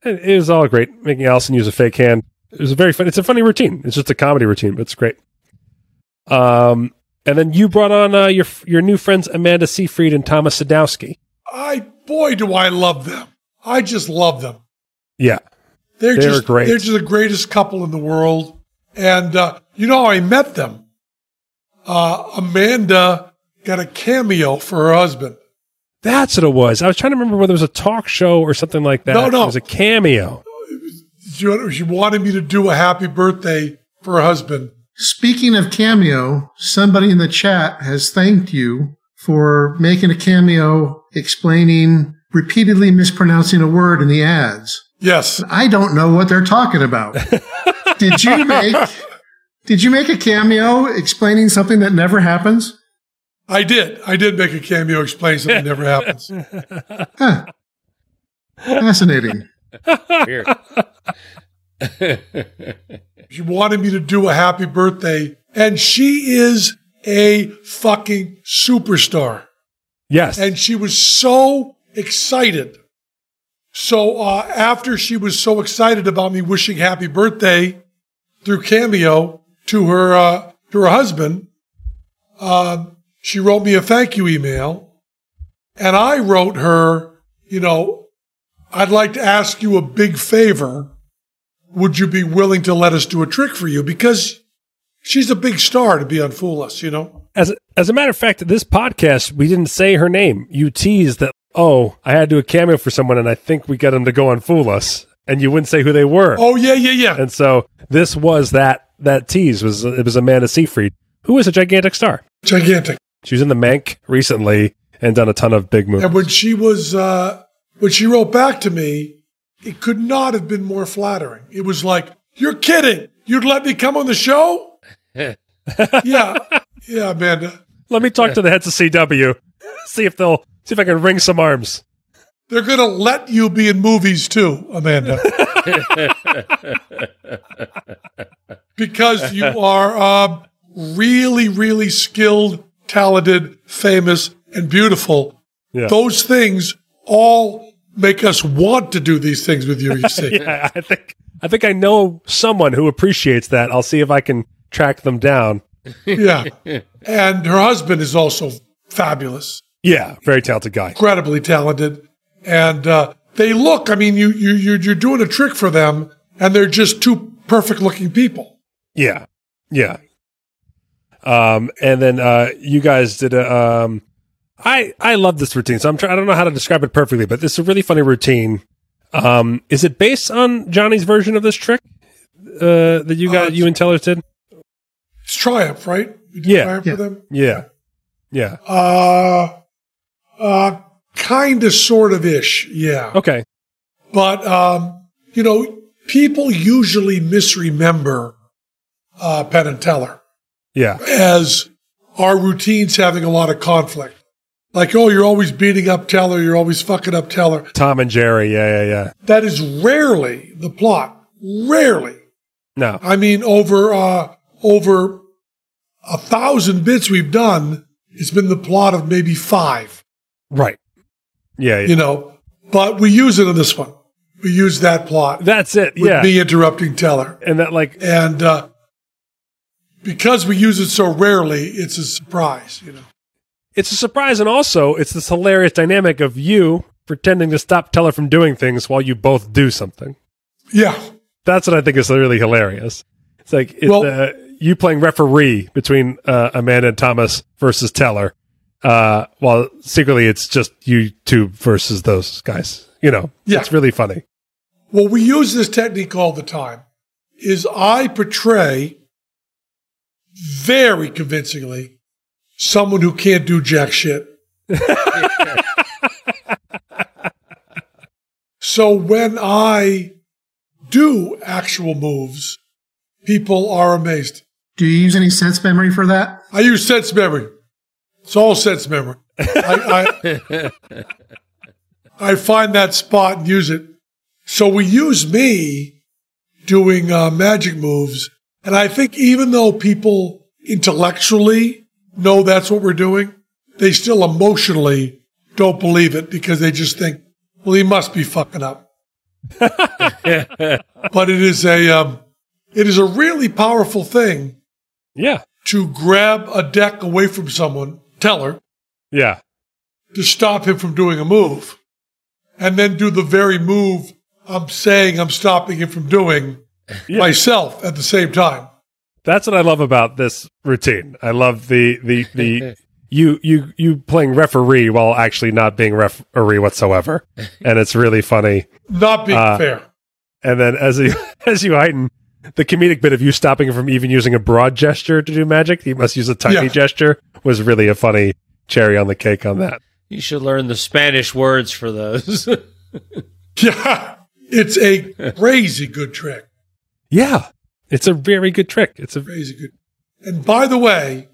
it, it was all great. Making Allison use a fake hand. It was a very fun. It's a funny routine. It's just a comedy routine, but it's great. Um, and then you brought on uh, your your new friends Amanda Seyfried and Thomas Sadoski. I boy, do I love them. I just love them. Yeah. They're, They're just great. They're just the greatest couple in the world. And uh, you know how I met them? Uh, Amanda got a cameo for her husband. That's what it was. I was trying to remember whether it was a talk show or something like that. No, no. It was a cameo. She, she wanted me to do a happy birthday for her husband. Speaking of cameo, somebody in the chat has thanked you for making a cameo explaining repeatedly mispronouncing a word in the ads. Yes. I don't know what they're talking about. did you make Did you make a cameo explaining something that never happens? I did. I did make a cameo explain something that never happens. Huh. Fascinating. Weird. She wanted me to do a happy birthday, and she is a fucking superstar. Yes. and she was so excited. So uh, after she was so excited about me wishing happy birthday through Cameo to her uh, to her husband, um, she wrote me a thank you email, and I wrote her, you know, I'd like to ask you a big favor. Would you be willing to let us do a trick for you? Because she's a big star to be on Fool Us, you know. As as a matter of fact, this podcast we didn't say her name. You teased that. Oh, I had to do a cameo for someone, and I think we got them to go and fool us, and you wouldn't say who they were. Oh yeah, yeah, yeah. And so this was that that tease was it was Amanda Seyfried, who is a gigantic star. Gigantic. She was in the Mank recently and done a ton of big movies. And when she was, uh, when she wrote back to me, it could not have been more flattering. It was like, "You're kidding? You'd let me come on the show?" yeah, yeah, Amanda. Let me talk to the heads of CW, see if they'll see if I can wring some arms. They're gonna let you be in movies too, Amanda, because you are um, really, really skilled, talented, famous, and beautiful. Yeah. Those things all make us want to do these things with you. You see. Yeah, I think I think I know someone who appreciates that. I'll see if I can track them down. Yeah. And her husband is also fabulous, Yeah, very talented guy. incredibly talented. And uh, they look, I mean, you, you, you're doing a trick for them, and they're just two perfect looking people. Yeah, yeah. Um, and then uh, you guys did a. Um, I I love this routine. So I'm trying. I don't know how to describe it perfectly, but this is a really funny routine. Um, is it based on Johnny's version of this trick uh, that you got Uh, you and Tellers did? It's Triumph, right? Yeah. Triumph Yeah. for them? Yeah, yeah. Uh, uh, kind of, sort of ish. Yeah. Okay. But, um, you know, people usually misremember uh, Penn and Teller. Yeah, as our routines having a lot of conflict. Like, oh, you're always beating up Teller, you're always fucking up Teller. Tom and Jerry. Yeah, yeah, yeah. That is rarely the plot. Rarely. No, I mean, over uh, over a thousand bits we've done, it's been the plot of maybe five. right. Yeah, yeah. You know, but we use it in this one. We use that plot That's it. with Yeah, me interrupting Teller, and that like and uh, because we use it so rarely, it's a surprise. You know. it's a surprise, and also it's this hilarious dynamic of you pretending to stop Teller from doing things while you both do something. Yeah. That's what I think is really hilarious. It's like it's Well- uh, you playing referee between uh, Amanda and Thomas versus Teller, uh, while secretly it's just you two versus those guys. You know, Yeah. it's really funny. Well, we use this technique all the time. Is I portray very convincingly someone who can't do jack shit. so when I do actual moves, people are amazed. Do you use any sense memory for that? I use sense memory. It's all sense memory. I, I, I find that spot and use it. So we use me doing uh, magic moves. And I think even though people intellectually know that's what we're doing, they still emotionally don't believe it because they just think, well, he must be fucking up. but it is a, um, it is a really powerful thing Yeah, to grab a deck away from someone, Teller, yeah, to stop him from doing a move. and then do the very move I'm saying I'm stopping him from doing myself at the same time. That's what I love about this routine. I love the the the you you you playing referee while actually not being referee whatsoever, and it's really funny. Not being Uh, fair. And then as you as you heighten the comedic bit of you stopping him from even using a broad gesture to do magic, he must use a tiny Yeah. gesture was really a funny cherry on the cake on that. You should learn the Spanish words for those. Yeah. It's a crazy good trick. Yeah, it's a very good trick. It's a very good. And by the way,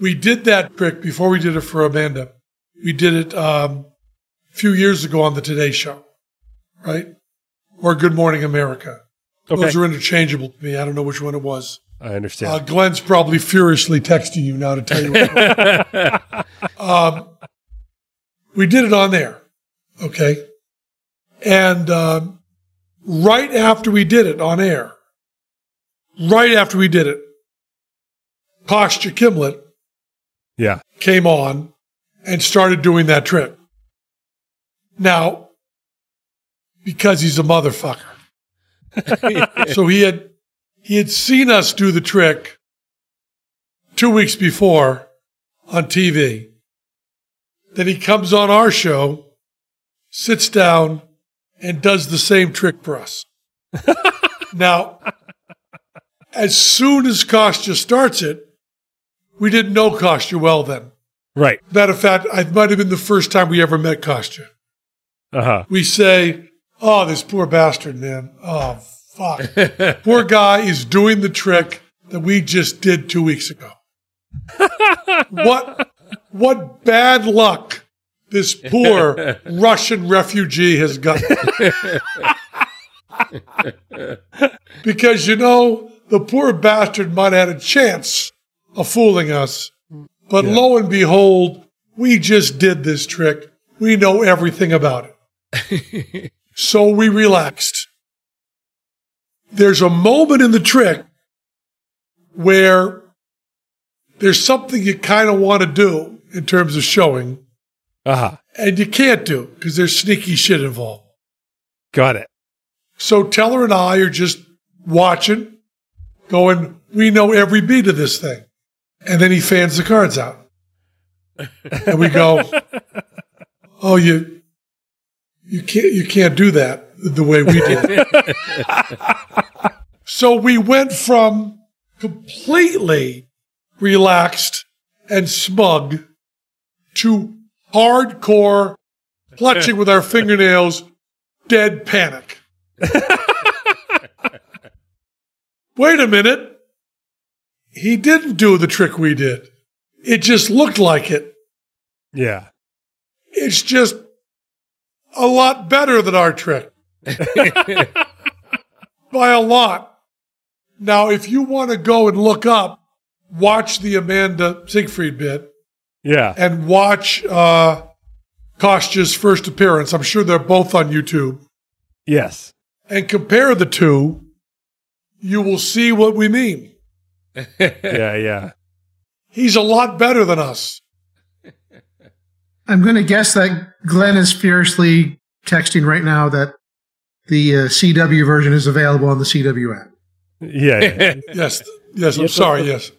we did that trick before we did it for Amanda. We did it um, a few years ago on the Today Show, right? Or Good Morning America. Those are interchangeable to me. I don't know which one it was. I understand. Uh, Glenn's probably furiously texting you now to tell you. What um, we did it on there, okay, and um, right after we did it on air, right after we did it, Kostya Kimlat yeah, came on and started doing that trick. Now, because he's a motherfucker. so he had he had seen us do the trick two weeks before on TV. Then he comes on our show, sits down, and does the same trick for us. now, as soon as Kostya starts it, we didn't know Kostya well then. right. Matter of fact, it might have been the first time we ever met Kostya. Uh huh. We say, Oh, this poor bastard, man. Oh, fuck. poor guy is doing the trick that we just did two weeks ago. what, what bad luck this poor Russian refugee has got. because, you know, the poor bastard might have had a chance of fooling us. But lo and behold, we just did this trick. We know everything about it. so we relaxed. There's a moment in the trick where there's something you kind of want to do in terms of showing, Uh huh. and you can't do because there's sneaky shit involved. Got it. So Teller and I are just watching, going, we know every beat of this thing. And then he fans the cards out. And we go, Oh, you you can't you can't do that the way we did. so we went from completely relaxed and smug to hardcore clutching with our fingernails, dead panic. Wait a minute. He didn't do the trick we did. It just looked like it. Yeah. It's just a lot better than our trick. By a lot. Now, if you want to go and look up, watch the Amanda Seyfried bit Yeah. and watch uh, Kostya's first appearance. I'm sure they're both on YouTube. Yes. And compare the two, you will see what we mean. Yeah. Yeah. He's a lot better than us. I'm going to guess that Glenn is fiercely texting right now that the uh, CW version is available on the CW app. Yeah. yeah. Yes, yes, I'm sorry, yes.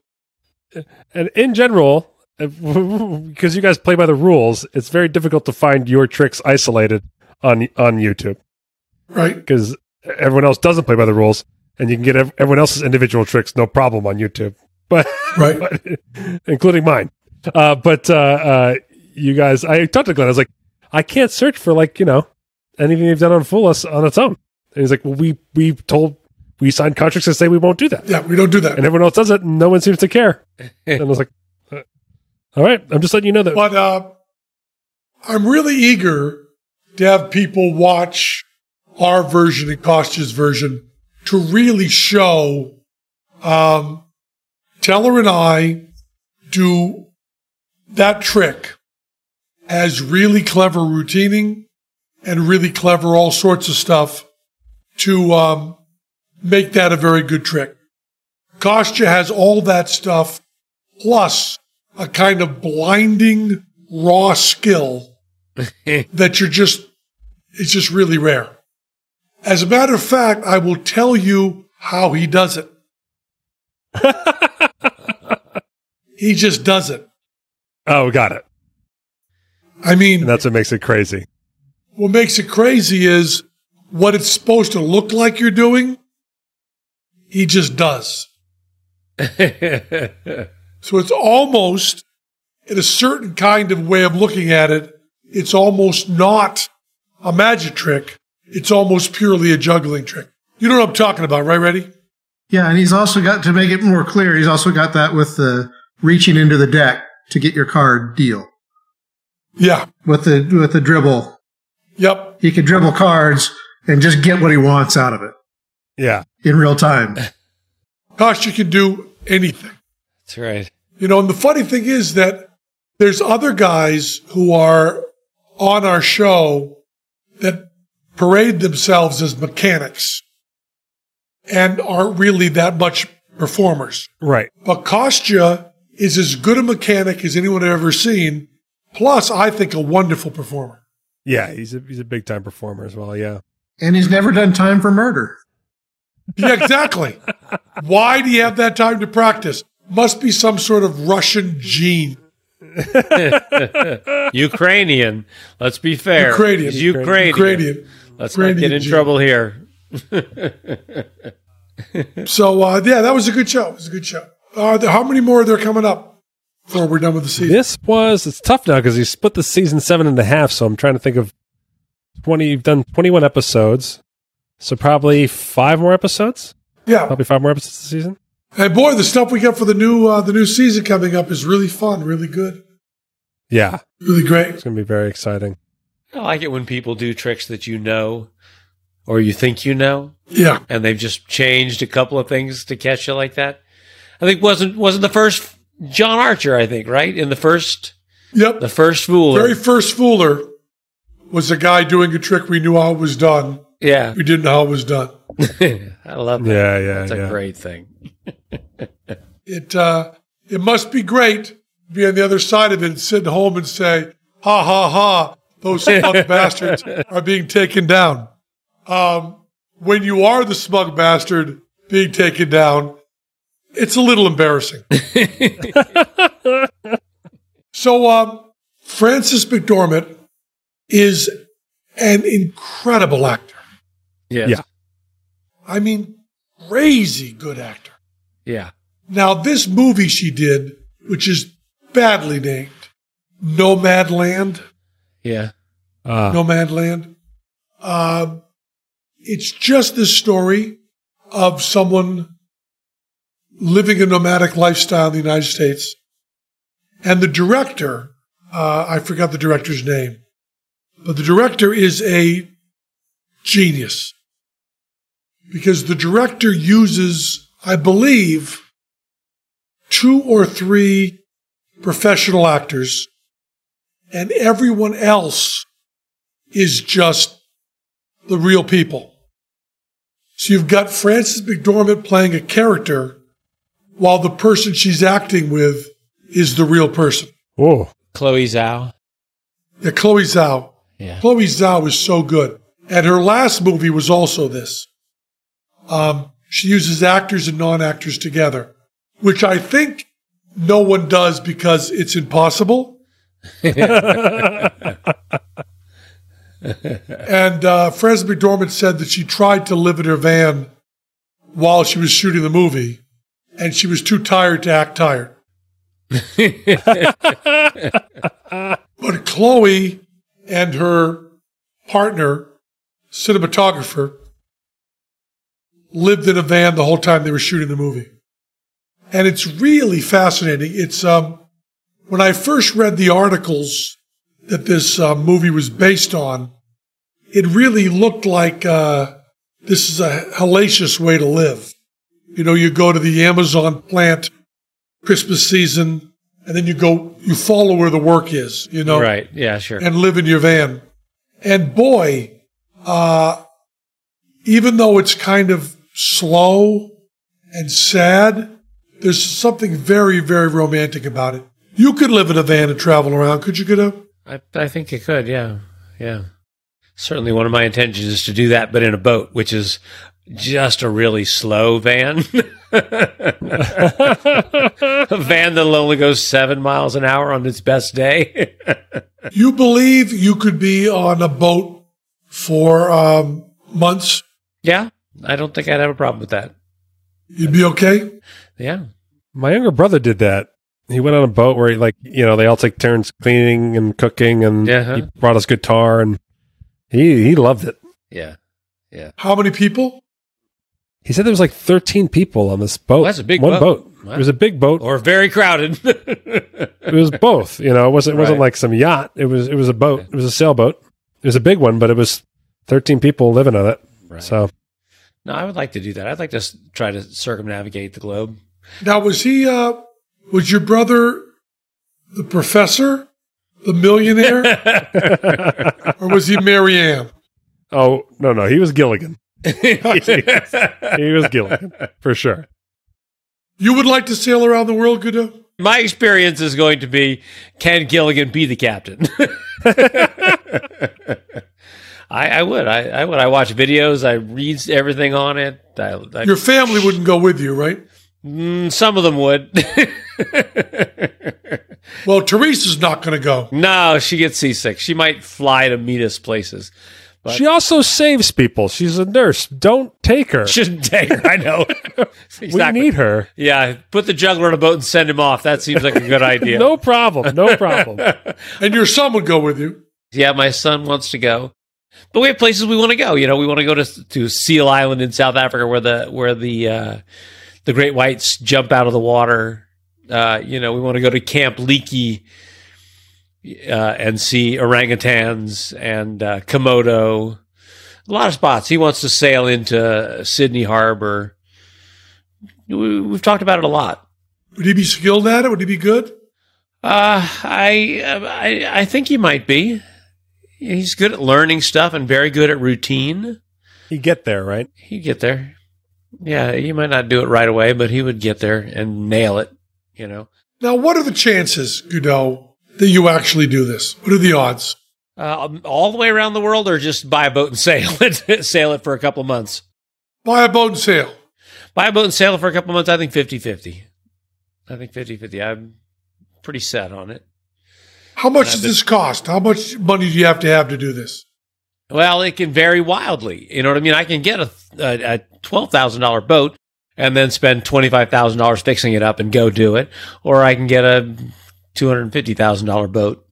and in general, because you guys play by the rules, it's very difficult to find your tricks isolated on on YouTube Right. because everyone else doesn't play by the rules, and you can get everyone else's individual tricks no problem on YouTube, but, Right. but including mine. Uh, but uh, uh, you guys, I talked to Glenn. I was like, I can't search for like you know anything you've done on Fool Us on its own. And he's like, well, we we told we signed contracts to say we won't do that. Yeah, we don't do that. and everyone else does it, and no one seems to care. and I was like, "All right, I'm just letting you know that." But uh, I'm really eager to have people watch our version and Kostya's version to really show um, Teller and I do that trick as really clever routining and really clever all sorts of stuff to um, make that a very good trick. Kostya has all that stuff plus a kind of blinding raw skill that you're just It's just really rare. As a matter of fact, I will tell you how he does it. he just does it. Oh, got it. I mean, And that's what makes it crazy. what makes it crazy is what it's supposed to look like you're doing. He just does. So it's almost, in a certain kind of way of looking at it, it's almost not a magic trick. It's almost purely a juggling trick. You know what I'm talking about, right, Ready? Yeah, and he's also got to make it more clear. He's also got that with the reaching into the deck to get your card deal Yeah. with the with the dribble. Yep. He can dribble cards and just get what he wants out of it Yeah. in real time. Gosh, you can do anything. That's right. You know, and the funny thing is that there's other guys who are on our show that parade themselves as mechanics and aren't really that much performers. Right. But Kostya is as good a mechanic as anyone I've ever seen. Plus, I think a wonderful performer. Yeah. He's a he's a big time performer as well. Yeah. And he's never done time for murder. Yeah, exactly. Why do you have that time to practice? Must be some sort of Russian gene. Ukrainian. Let's be fair. Ukrainian. He's Ukrainian. Ukrainian. Let's not get in gene. trouble here. So uh, yeah, that was a good show. It was a good show. Uh, how many more are there coming up before we're done with the season? This was it's tough now because he split the season seven and a half. So I'm trying to think of twenty. You've done twenty one episodes, so probably five more episodes. Yeah, Probably five more episodes this season. And boy, the stuff we got for the new uh, the new season coming up is really fun, really good, Yeah, really great. it's gonna be very exciting. I like it when people do tricks that you know or you think you know Yeah, and they've just changed a couple of things to catch you like that. I think wasn't wasn't the first John Archer, I think, right? In the first yep. the first fool. very first fooler was a guy doing a trick. We knew how it was done. yeah. We didn't know how it was done. I love that. Yeah, yeah, That's a great thing. It uh, it must be great to be on the other side of it and sit home and say, "Ha ha ha! Those smug bastards are being taken down." Um, when you are the smug bastard being taken down, it's a little embarrassing. so, um, Frances McDormand is an incredible actor. Yes. Yeah. I mean, crazy good actor. Yeah. Now, this movie she did, which is badly named Nomadland, Yeah. Uh, Nomadland, um, it's just the story of someone living a nomadic lifestyle in the United States. And the director, uh, I forgot the director's name, but the director is a genius because the director uses, I believe, two or three professional actors, and everyone else is just the real people. So you've got Frances McDormand playing a character while the person she's acting with is the real person. Oh, Chloe Zhao. Yeah, Chloe Zhao. Yeah. Chloe Zhao is so good. And her last movie was also this. Um, she uses actors and non actors together, which I think no one does because it's impossible. and uh, Frances McDormand said that she tried to live in her van while she was shooting the movie, and she was too tired to act tired. but Chloe and her partner, cinematographer, lived in a van the whole time they were shooting the movie. And it's really fascinating. It's um, when I first read the articles that this uh, movie was based on, it really looked like uh, this is a hellacious way to live. You know, you go to the Amazon plant Christmas season, and then you go, you follow where the work is, you know, Right. Yeah, sure. and live in your van. And boy, uh, even though it's kind of slow and sad, there's something very, very romantic about it. You could live in a van and travel around, could you, Goudeau? I, I think you could. Yeah. Yeah. Certainly, one of my intentions is to do that, but in a boat, which is just a really slow van. a van that'll only go seven miles an hour on its best day. You believe you could be on a boat for um, months? yeah, I don't think I'd have a problem with that. You'd be okay? Yeah. My younger brother did that. He went on a boat where, he, like, you know, they all take turns cleaning and cooking, and Yeah. he uh-huh. brought his guitar, and he he loved it. Yeah. Yeah. How many people? He said there was like 13 people on this boat. Well, that's a big one boat. boat. It was a big boat. Or very crowded. It was both. You know, it wasn't it wasn't Right. like some yacht. It was it was a boat. It was a sailboat. It was a big one, but it was 13 people living on it. Right. So no, I would like to do that. I'd like to s- try to circumnavigate the globe. Now, was he, uh, was your brother the professor, the millionaire, or was he Mary Ann? Oh no, no, he was Gilligan. he was Gilligan for sure. You would like to sail around the world, Goudeau? My experience is going to be can Gilligan be the captain? I, I would. I, I would. I watch videos. I read everything on it. I, I, Your family wouldn't go with you, right? Mm, some of them would. Well, Teresa's not going to go. no, she gets seasick. She might fly to meet us places. But- She also saves people. She's a nurse. Don't take her. Shouldn't take her. I know. We need her. Yeah, put the juggler on a boat and send him off. That seems like a good idea. No problem. No problem. And your son would go with you. Yeah, my son wants to go, but we have places we want to go. You know, we want to go to to Seal Island in South Africa, where the where the uh, the great whites jump out of the water. Uh, you know, we want to go to Camp Leakey uh, and see orangutans and uh, Komodo. A lot of spots. He wants to sail into Sydney Harbor. We, we've talked about it a lot. Would he be skilled at it? Would he be good? Uh, I, I I think he might be. He's good at learning stuff and very good at routine. You get there, right? He'd get there. Yeah, he might not do it right away, but he would get there and nail it. You know, Now, what are the chances, Goudeau, that you actually do this? What are the odds? uh, all the way around the world, or just buy a boat and sail it, sail it for a couple of months. Buy a boat and sail. Buy a boat and sail it for a couple of months. I think 50-50. I think 50-50. I'm pretty set on it. How much Uh, does this cost? How much money do you have to have to do this? Well, it can vary wildly. You know what I mean? I can get a, a, a twelve thousand dollar boat and then spend twenty five thousand dollars fixing it up and go do it, or I can get a two hundred fifty thousand dollar boat.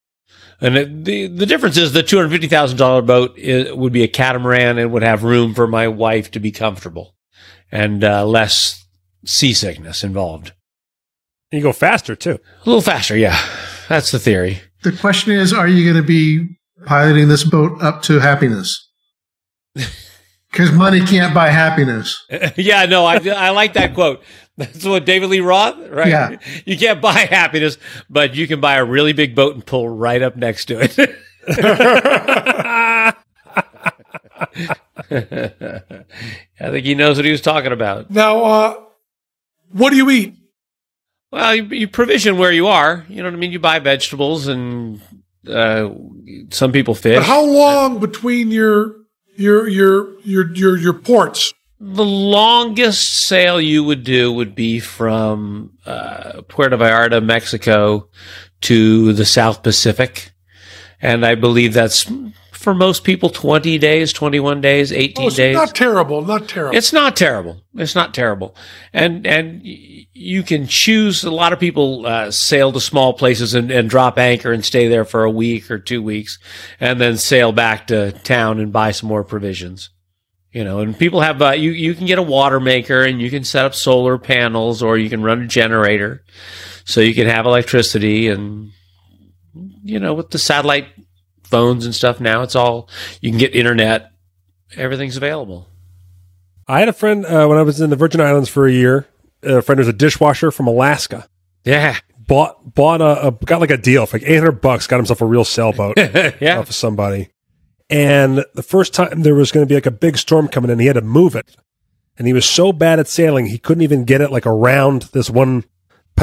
And it, the the difference is the two hundred fifty thousand dollar boat is, would be a catamaran and would have room for my wife to be comfortable and uh, less seasickness involved. You go faster too. A little faster, yeah. That's the theory. The question is, are you going to be piloting this boat up to happiness? Because money can't buy happiness. yeah, no, I, I like that quote. That's what David Lee Roth, right? Yeah. You can't buy happiness, but you can buy a really big boat and pull right up next to it. I think he knows what he was talking about. Now, uh, what do you eat? Well, you, you provision where you are. You know what I mean? You buy vegetables and uh, some people fish. But how long between your your your your your your ports? The longest sail you would do would be from uh, Puerto Vallarta, Mexico, to the South Pacific, and I believe that's for most people twenty days, twenty-one days, eighteen Oh, so days. not terrible, not terrible. It's not terrible. It's not terrible, and and you can choose. A lot of people uh, sail to small places and, and drop anchor and stay there for a week or two weeks, and then sail back to town and buy some more provisions. You know, and people have uh, you you can get a water maker and you can set up solar panels or you can run a generator, so you can have electricity and you know with the satellite phones and stuff now it's all you can get internet, everything's available. I had a friend uh, when I was in the Virgin Islands for a year. A friend was a dishwasher from Alaska. Yeah. Bought bought a, a got like a deal for like eight hundred bucks. Got himself a real sailboat yeah. off of somebody. And the first time there was going to be like a big storm coming in, he had to move it. And he was so bad at sailing, he couldn't even get it like around this one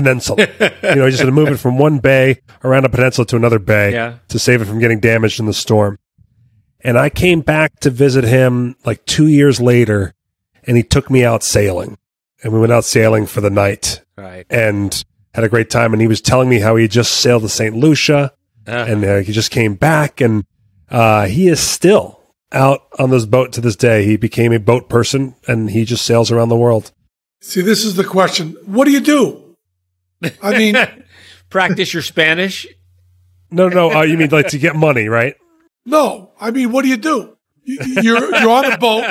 peninsula. you know, he just had to move it from one bay around a peninsula to another bay Yeah. to save it from getting damaged in the storm. And I came back to visit him like two years later, and he took me out sailing. And we went out sailing for the night Right. and had a great time. And he was telling me how he just sailed to St. Lucia Uh, and uh, he just came back and uh, he is still out on this boat to this day. He became a boat person and he just sails around the world. See, this is the question. What do you do? I mean, practice your Spanish. No, no, uh, you mean like to get money, right? no. I mean, what do you do? You- You're you're on a boat.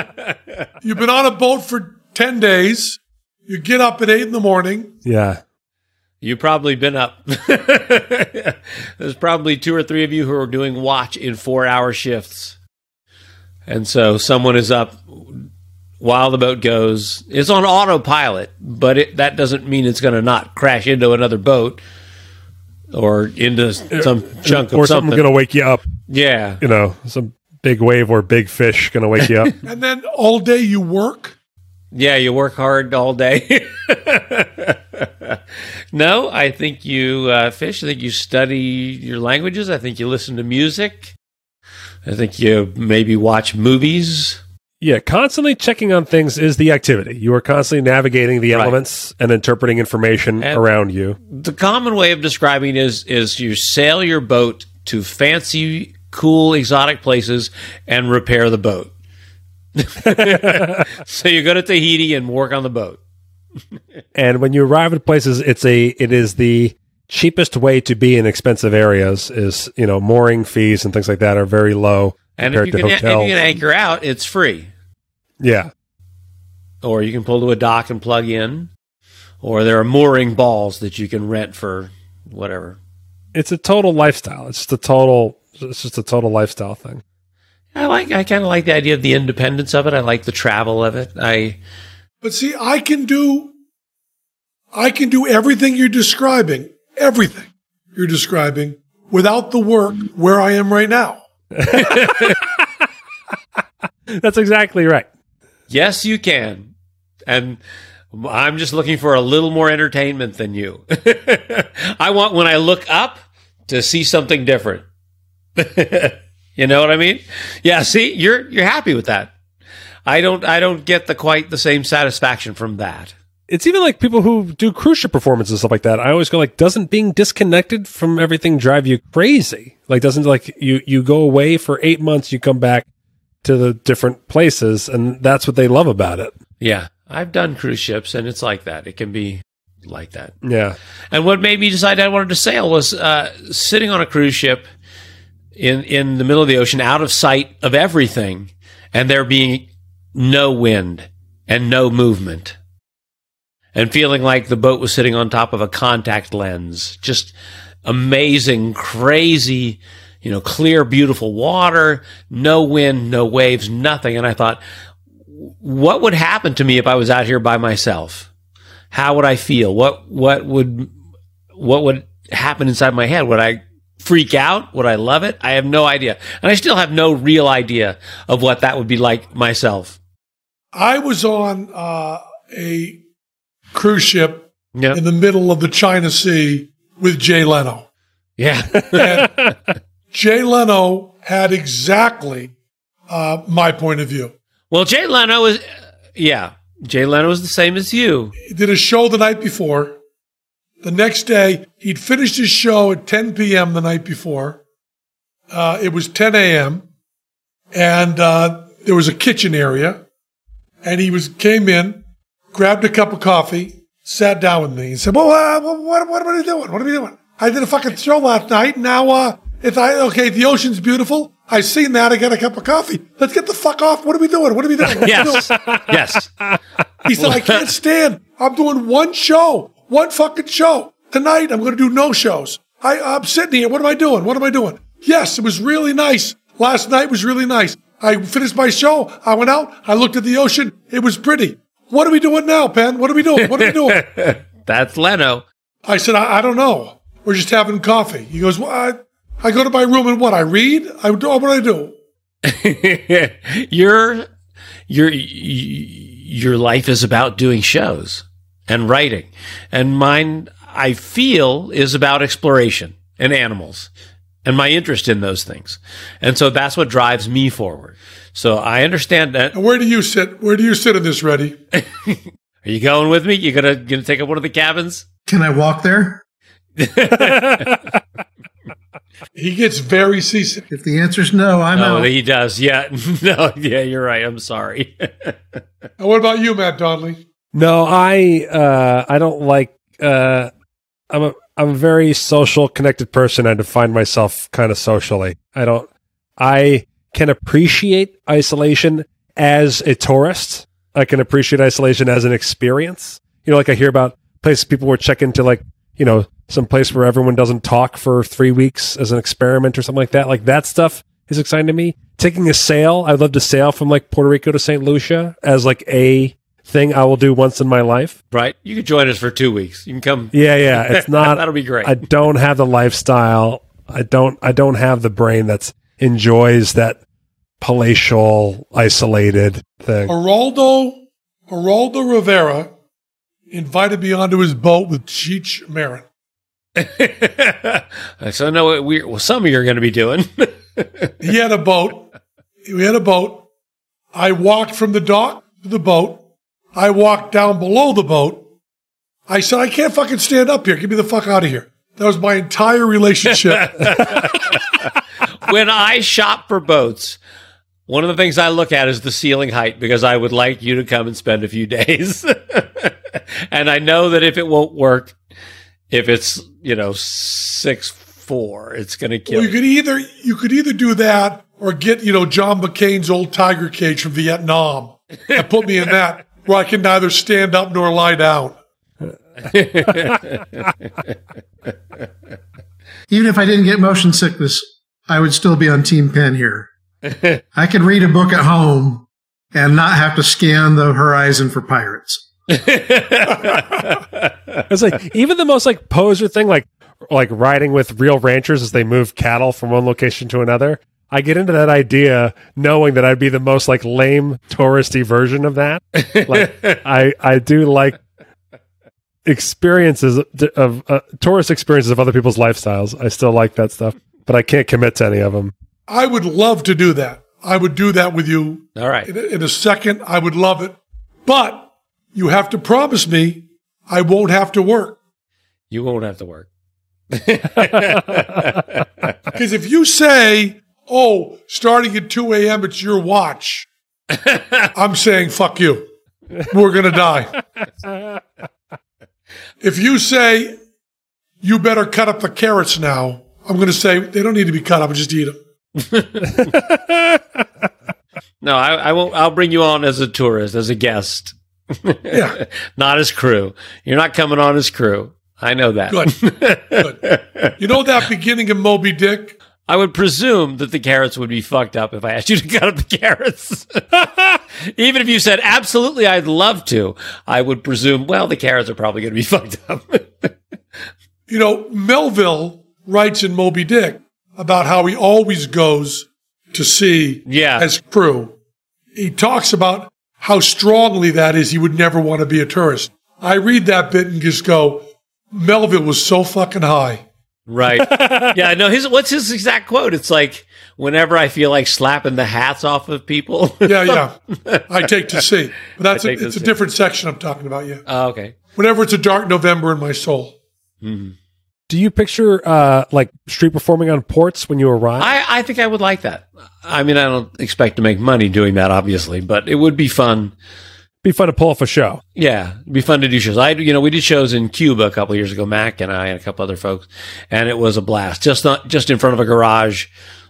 You've been on a boat for ten days. You get up at eight in the morning. Yeah. You've probably been up. There's probably two or three of you who are doing watch in four hour shifts. And so someone is up while the boat goes. It's on autopilot, but it, that doesn't mean it's going to not crash into another boat or into some chunk of or something. something going to wake you up. yeah. You know, some big wave or big fish going to wake you up. And then all day you work. Yeah, you work hard all day. no, I think you uh, fish. I think you study your languages. I think you listen to music. I think you maybe watch movies. Yeah, constantly checking on things is the activity. You are constantly navigating the Right. elements and interpreting information And- around you. The common way of describing it is is you sail your boat to fancy, cool, exotic places and repair the boat. so you go to Tahiti and work on the boat. And when you arrive at places, it's a it is the cheapest way to be in expensive areas. Is you know mooring fees and things like that are very low And if compared you, to can, if you can anchor out, it's free. yeah, or you can pull to a dock and plug in, or there are mooring balls that you can rent for whatever. it's a total lifestyle. It's just a total. It's just a total lifestyle thing. I like. I kind of like the idea of the independence of it. I like the travel of it. I But see, I can do, I can do everything you're describing, everything you're describing without the work where I am right now. That's exactly right. yes, you can, and I'm just looking for a little more entertainment than you. I want when I look up to see something different. you know what I mean? Yeah. See, you're you're happy with that. I don't. I don't get the quite the same satisfaction from that. It's even like people who do cruise ship performances and stuff like that. I always go like, doesn't being disconnected from everything drive you crazy? Like, doesn't like you you go away for eight months, you come back to the different places, and that's what they love about it. Yeah, I've done cruise ships, and it's like that. It can be like that. Yeah, And what made me decide I wanted to sail was uh, sitting on a cruise ship in in the middle of the ocean, out of sight of everything, and there being no wind and no movement, and feeling like the boat was sitting on top of a contact lens. Just amazing, crazy. You know, clear, beautiful water, no wind, no waves, nothing. And I thought, what would happen to me if I was out here by myself? How would I feel? What what would what would happen inside my head? Would I freak out? Would I love it? I have no idea. And I still have no real idea of what that would be like myself. I was on uh, a cruise ship Yeah. in the middle of the China Sea with Jay Leno. Yeah. Jay Leno had exactly uh, my point of view. well, Jay Leno is yeah. Jay Leno is the same as you. He did a show the night before. The next day, he'd finished his show at 10 p.m. the night before. Uh, it was 10 a.m. and uh, there was a kitchen area. And he was came in, grabbed a cup of coffee, sat down with me, and said, "Well, uh, what, what, what are you doing? What are we doing? I did a fucking show last night. And now, uh, if I okay, the ocean's beautiful. I seen that. I got a cup of coffee. Let's get the fuck off. What are we doing? What are we doing? What we doing? Yes. yes. He said, I can't stand. I'm doing one show, one fucking show. Tonight, I'm going to do no shows. I, I'm sitting here. What am I doing? What am I doing? Yes, it was really nice. Last night was really nice. I finished my show. I went out. I looked at the ocean. It was pretty. What are we doing now, Penn? What are we doing? What are we doing? That's Leno. I said, I, I don't know. We're just having coffee. He goes, well, I, I go to my room and what? I read? I do what do I do? your your your life is about doing shows and writing and mine i feel is about exploration and animals and my interest in those things. And so that's what drives me forward. So I understand that. And where do you sit? Where do you sit in this, Ready? Are you going with me? You gonna gonna take up one of the cabins? Can I walk there? He gets very seasick. If the answer's no, I'm Oh, out. he does. Yeah. No, yeah, you're right. I'm sorry. And what about you, Matt Donnelly? No, I uh, I don't like. Uh, I'm a I'm a very social, connected person. I define myself kind of socially. I don't. I can appreciate isolation as a tourist. I can appreciate isolation as an experience. You know, like I hear about places people were checking to, like you know, some place where everyone doesn't talk for three weeks as an experiment or something like that. Like that stuff is exciting to me. Taking a sail, I'd love to sail from like Puerto Rico to St. Lucia as like a thing I will do once in my life. right? You can join us for two weeks. You can come. Yeah, yeah. It's not That'll be great. I don't have the lifestyle. I don't I don't have the brain that's enjoys that palatial, isolated thing. Geraldo, Geraldo Rivera invited me onto his boat with Cheech Marin. so I know what we well, some of you are going to be doing. He had a boat. We had a boat. I walked from the dock to the boat. I walked down below the boat. I said, I can't fucking stand up here. Get me the fuck out of here. That was my entire relationship. when I shop for boats, one of the things I look at is the ceiling height because I would like you to come and spend a few days. and I know that if it won't work, if it's, you know, six four, it's going to kill well, you you. could either you could either do that or get you know John McCain's old tiger cage from Vietnam and put me in that where I can neither stand up nor lie down. Even if I didn't get motion sickness, I would still be on Team Penn here. I could read a book at home and not have to scan the horizon for pirates. It's like even the most like poser thing, like like riding with real ranchers as they move cattle from one location to another. I get into that idea knowing that I'd be the most like lame touristy version of that. Like I I do like experiences of uh, tourist experiences of other people's lifestyles. I still like that stuff, but I can't commit to any of them. I would love to do that. I would do that with you All right. in a, in a second. I would love it. But you have to promise me I won't have to work. You won't have to work. Because if you say, oh, starting at 2 a.m., it's your watch, I'm saying, fuck you. We're going to die. If you say, you better cut up the carrots now, I'm going to say, they don't need to be cut up, I'm just eat them. No, I, I won't. I'll bring you on as a tourist, as a guest, Yeah, not as crew. You're not coming on as crew. I know that. good. good. You know that beginning of Moby Dick? I would presume that the carrots would be fucked up if I asked you to cut up the carrots. Even if you said absolutely, I'd love to, I would presume. Well, the carrots are probably going to be fucked up. You know, Melville writes in Moby Dick about how he always goes to sea Yeah. as crew. He talks about how strongly that is he would never want to be a tourist. I read that bit and just go, Melville was so fucking high. Right? Yeah. No. His what's his exact quote? It's like whenever I feel like slapping the hats off of people. Yeah, yeah. I take to sea. But that's I a, take to it's a sea. different section I'm talking about, yeah. oh, okay. Whenever it's a dark November in my soul. Do you picture uh like street performing on ports when you arrive? I, I think I would like that. I mean, I don't expect to make money doing that, obviously, but it would be fun. Be fun to pull off a show. Yeah, it'd be fun to do shows. I, you know, we did shows in Cuba a couple years ago, Mac and I and a couple other folks, and it was a blast. Just not just in front of a garage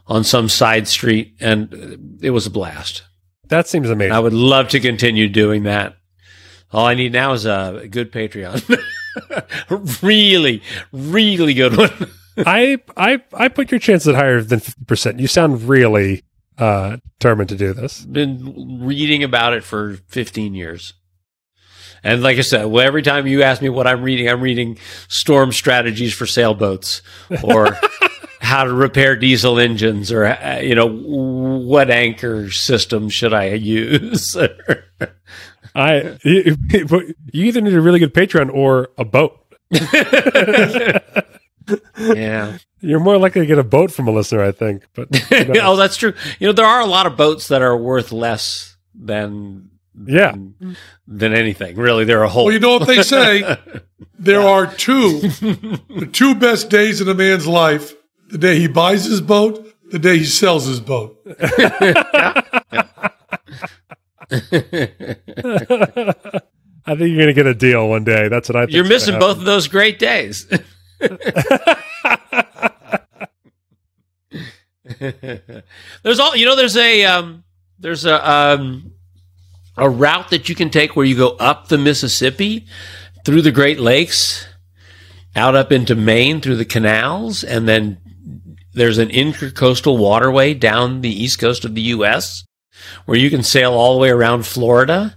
on some side street, and it was a blast. That seems amazing. I would love to continue doing that. All I need now is a good Patreon. really, really good one. I I I put your chances at higher than fifty percent. You sound really uh determined to do this. Been reading about it for 15 years. And like I said, well, every time you ask me what I'm reading, I'm reading storm strategies for sailboats or how to repair diesel engines or, uh, you know, what anchor system should I use? I you, you either need a really good Patreon or a boat. Yeah. You're more likely to get a boat from a listener, I think. But who knows? oh, that's true. You know, there are a lot of boats that are worth less than yeah, than anything. Really, they're a whole. Well, you know what they say? There are two, the two best days in a man's life: the day he buys his boat, the day he sells his boat. I think you're gonna get a deal one day. That's what I think. You're missing both of those great days. there's all you know. There's a um, there's a um, a route that you can take where you go up the Mississippi through the Great Lakes, out up into Maine through the canals, and then there's an intercoastal waterway down the east coast of the U.S. where you can sail all the way around Florida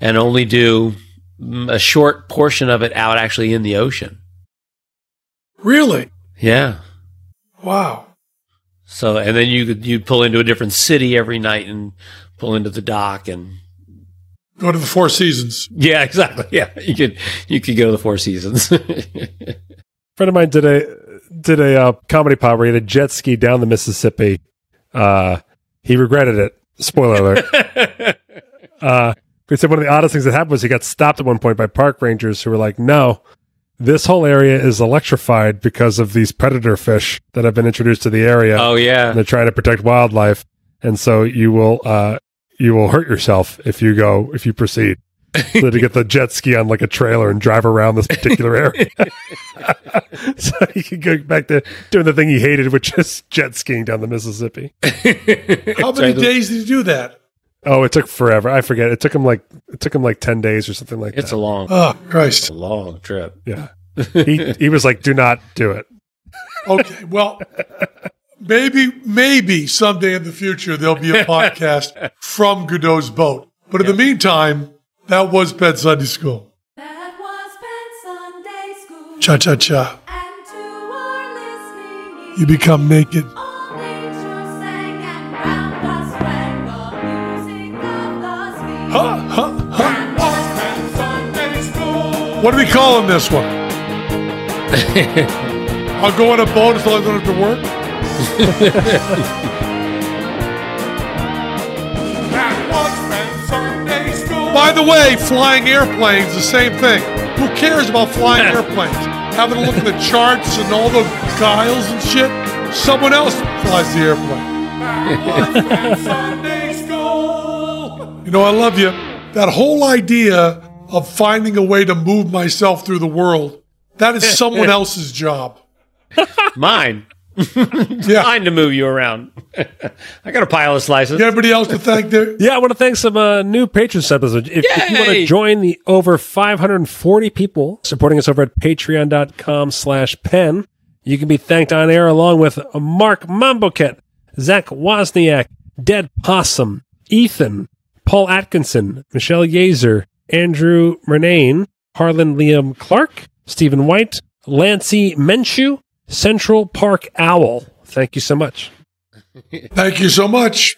and only do mm, a short portion of it out actually in the ocean. Really? Yeah. Wow. So and then you could you'd pull into a different city every night and pull into the dock and Go to the Four Seasons. yeah, exactly. Yeah, you could you could go to the Four Seasons. friend of mine did a did a uh, comedy pod where he had a jet ski down the Mississippi. Uh, he regretted it. Spoiler alert. uh, he said one of the oddest things that happened was he got stopped at one point by park rangers who were like, "No, this whole area is electrified because of these predator fish that have been introduced to the area, oh and yeah. they're trying to protect wildlife, and so you will uh, you will hurt yourself if you go if you proceed." so to get the jet ski on like a trailer and drive around this particular area. so you can go back to doing the thing he hated, which is jet skiing down the Mississippi. How many days did you do that? Oh, it took forever. I forget. It took him like it took him like ten days or something like that. It's a long, Oh, Christ. a long trip. yeah. He he was like, "Do not do it." Okay, well, maybe, maybe someday in the future there'll be a podcast from Goudeau's boat. But in the meantime, that was Pet Sunday School. That was Penn Sunday School. Cha cha cha. And to our listening You become naked. What are we calling this one? I'll go on a boat as long as I don't have to work. By the way, flying airplanes, the same thing. Who cares about flying airplanes? Having a look at the charts and all the guiles and shit. Someone else flies the airplane. You know, I love you. That whole idea of finding a way to move myself through the world, that is someone else's job. Mine, Yeah. mine to move you around. I got a pilot's license. You got Anybody else to thank there? Yeah, I want to thank some uh, new patrons. this episode. If, if you want to join the over 540 people supporting us over at patreon.com slash penn, you can be thanked on air along with Mark Mamboket, Zach Wozniak, Dead Possum, Ethan, Paul Atkinson, Michelle Yeazer, Andrew Murnane, Harlan Liam Clark, Stephen White, Lancey Menshew, Central Park Owl. Thank you so much. Thank you so much.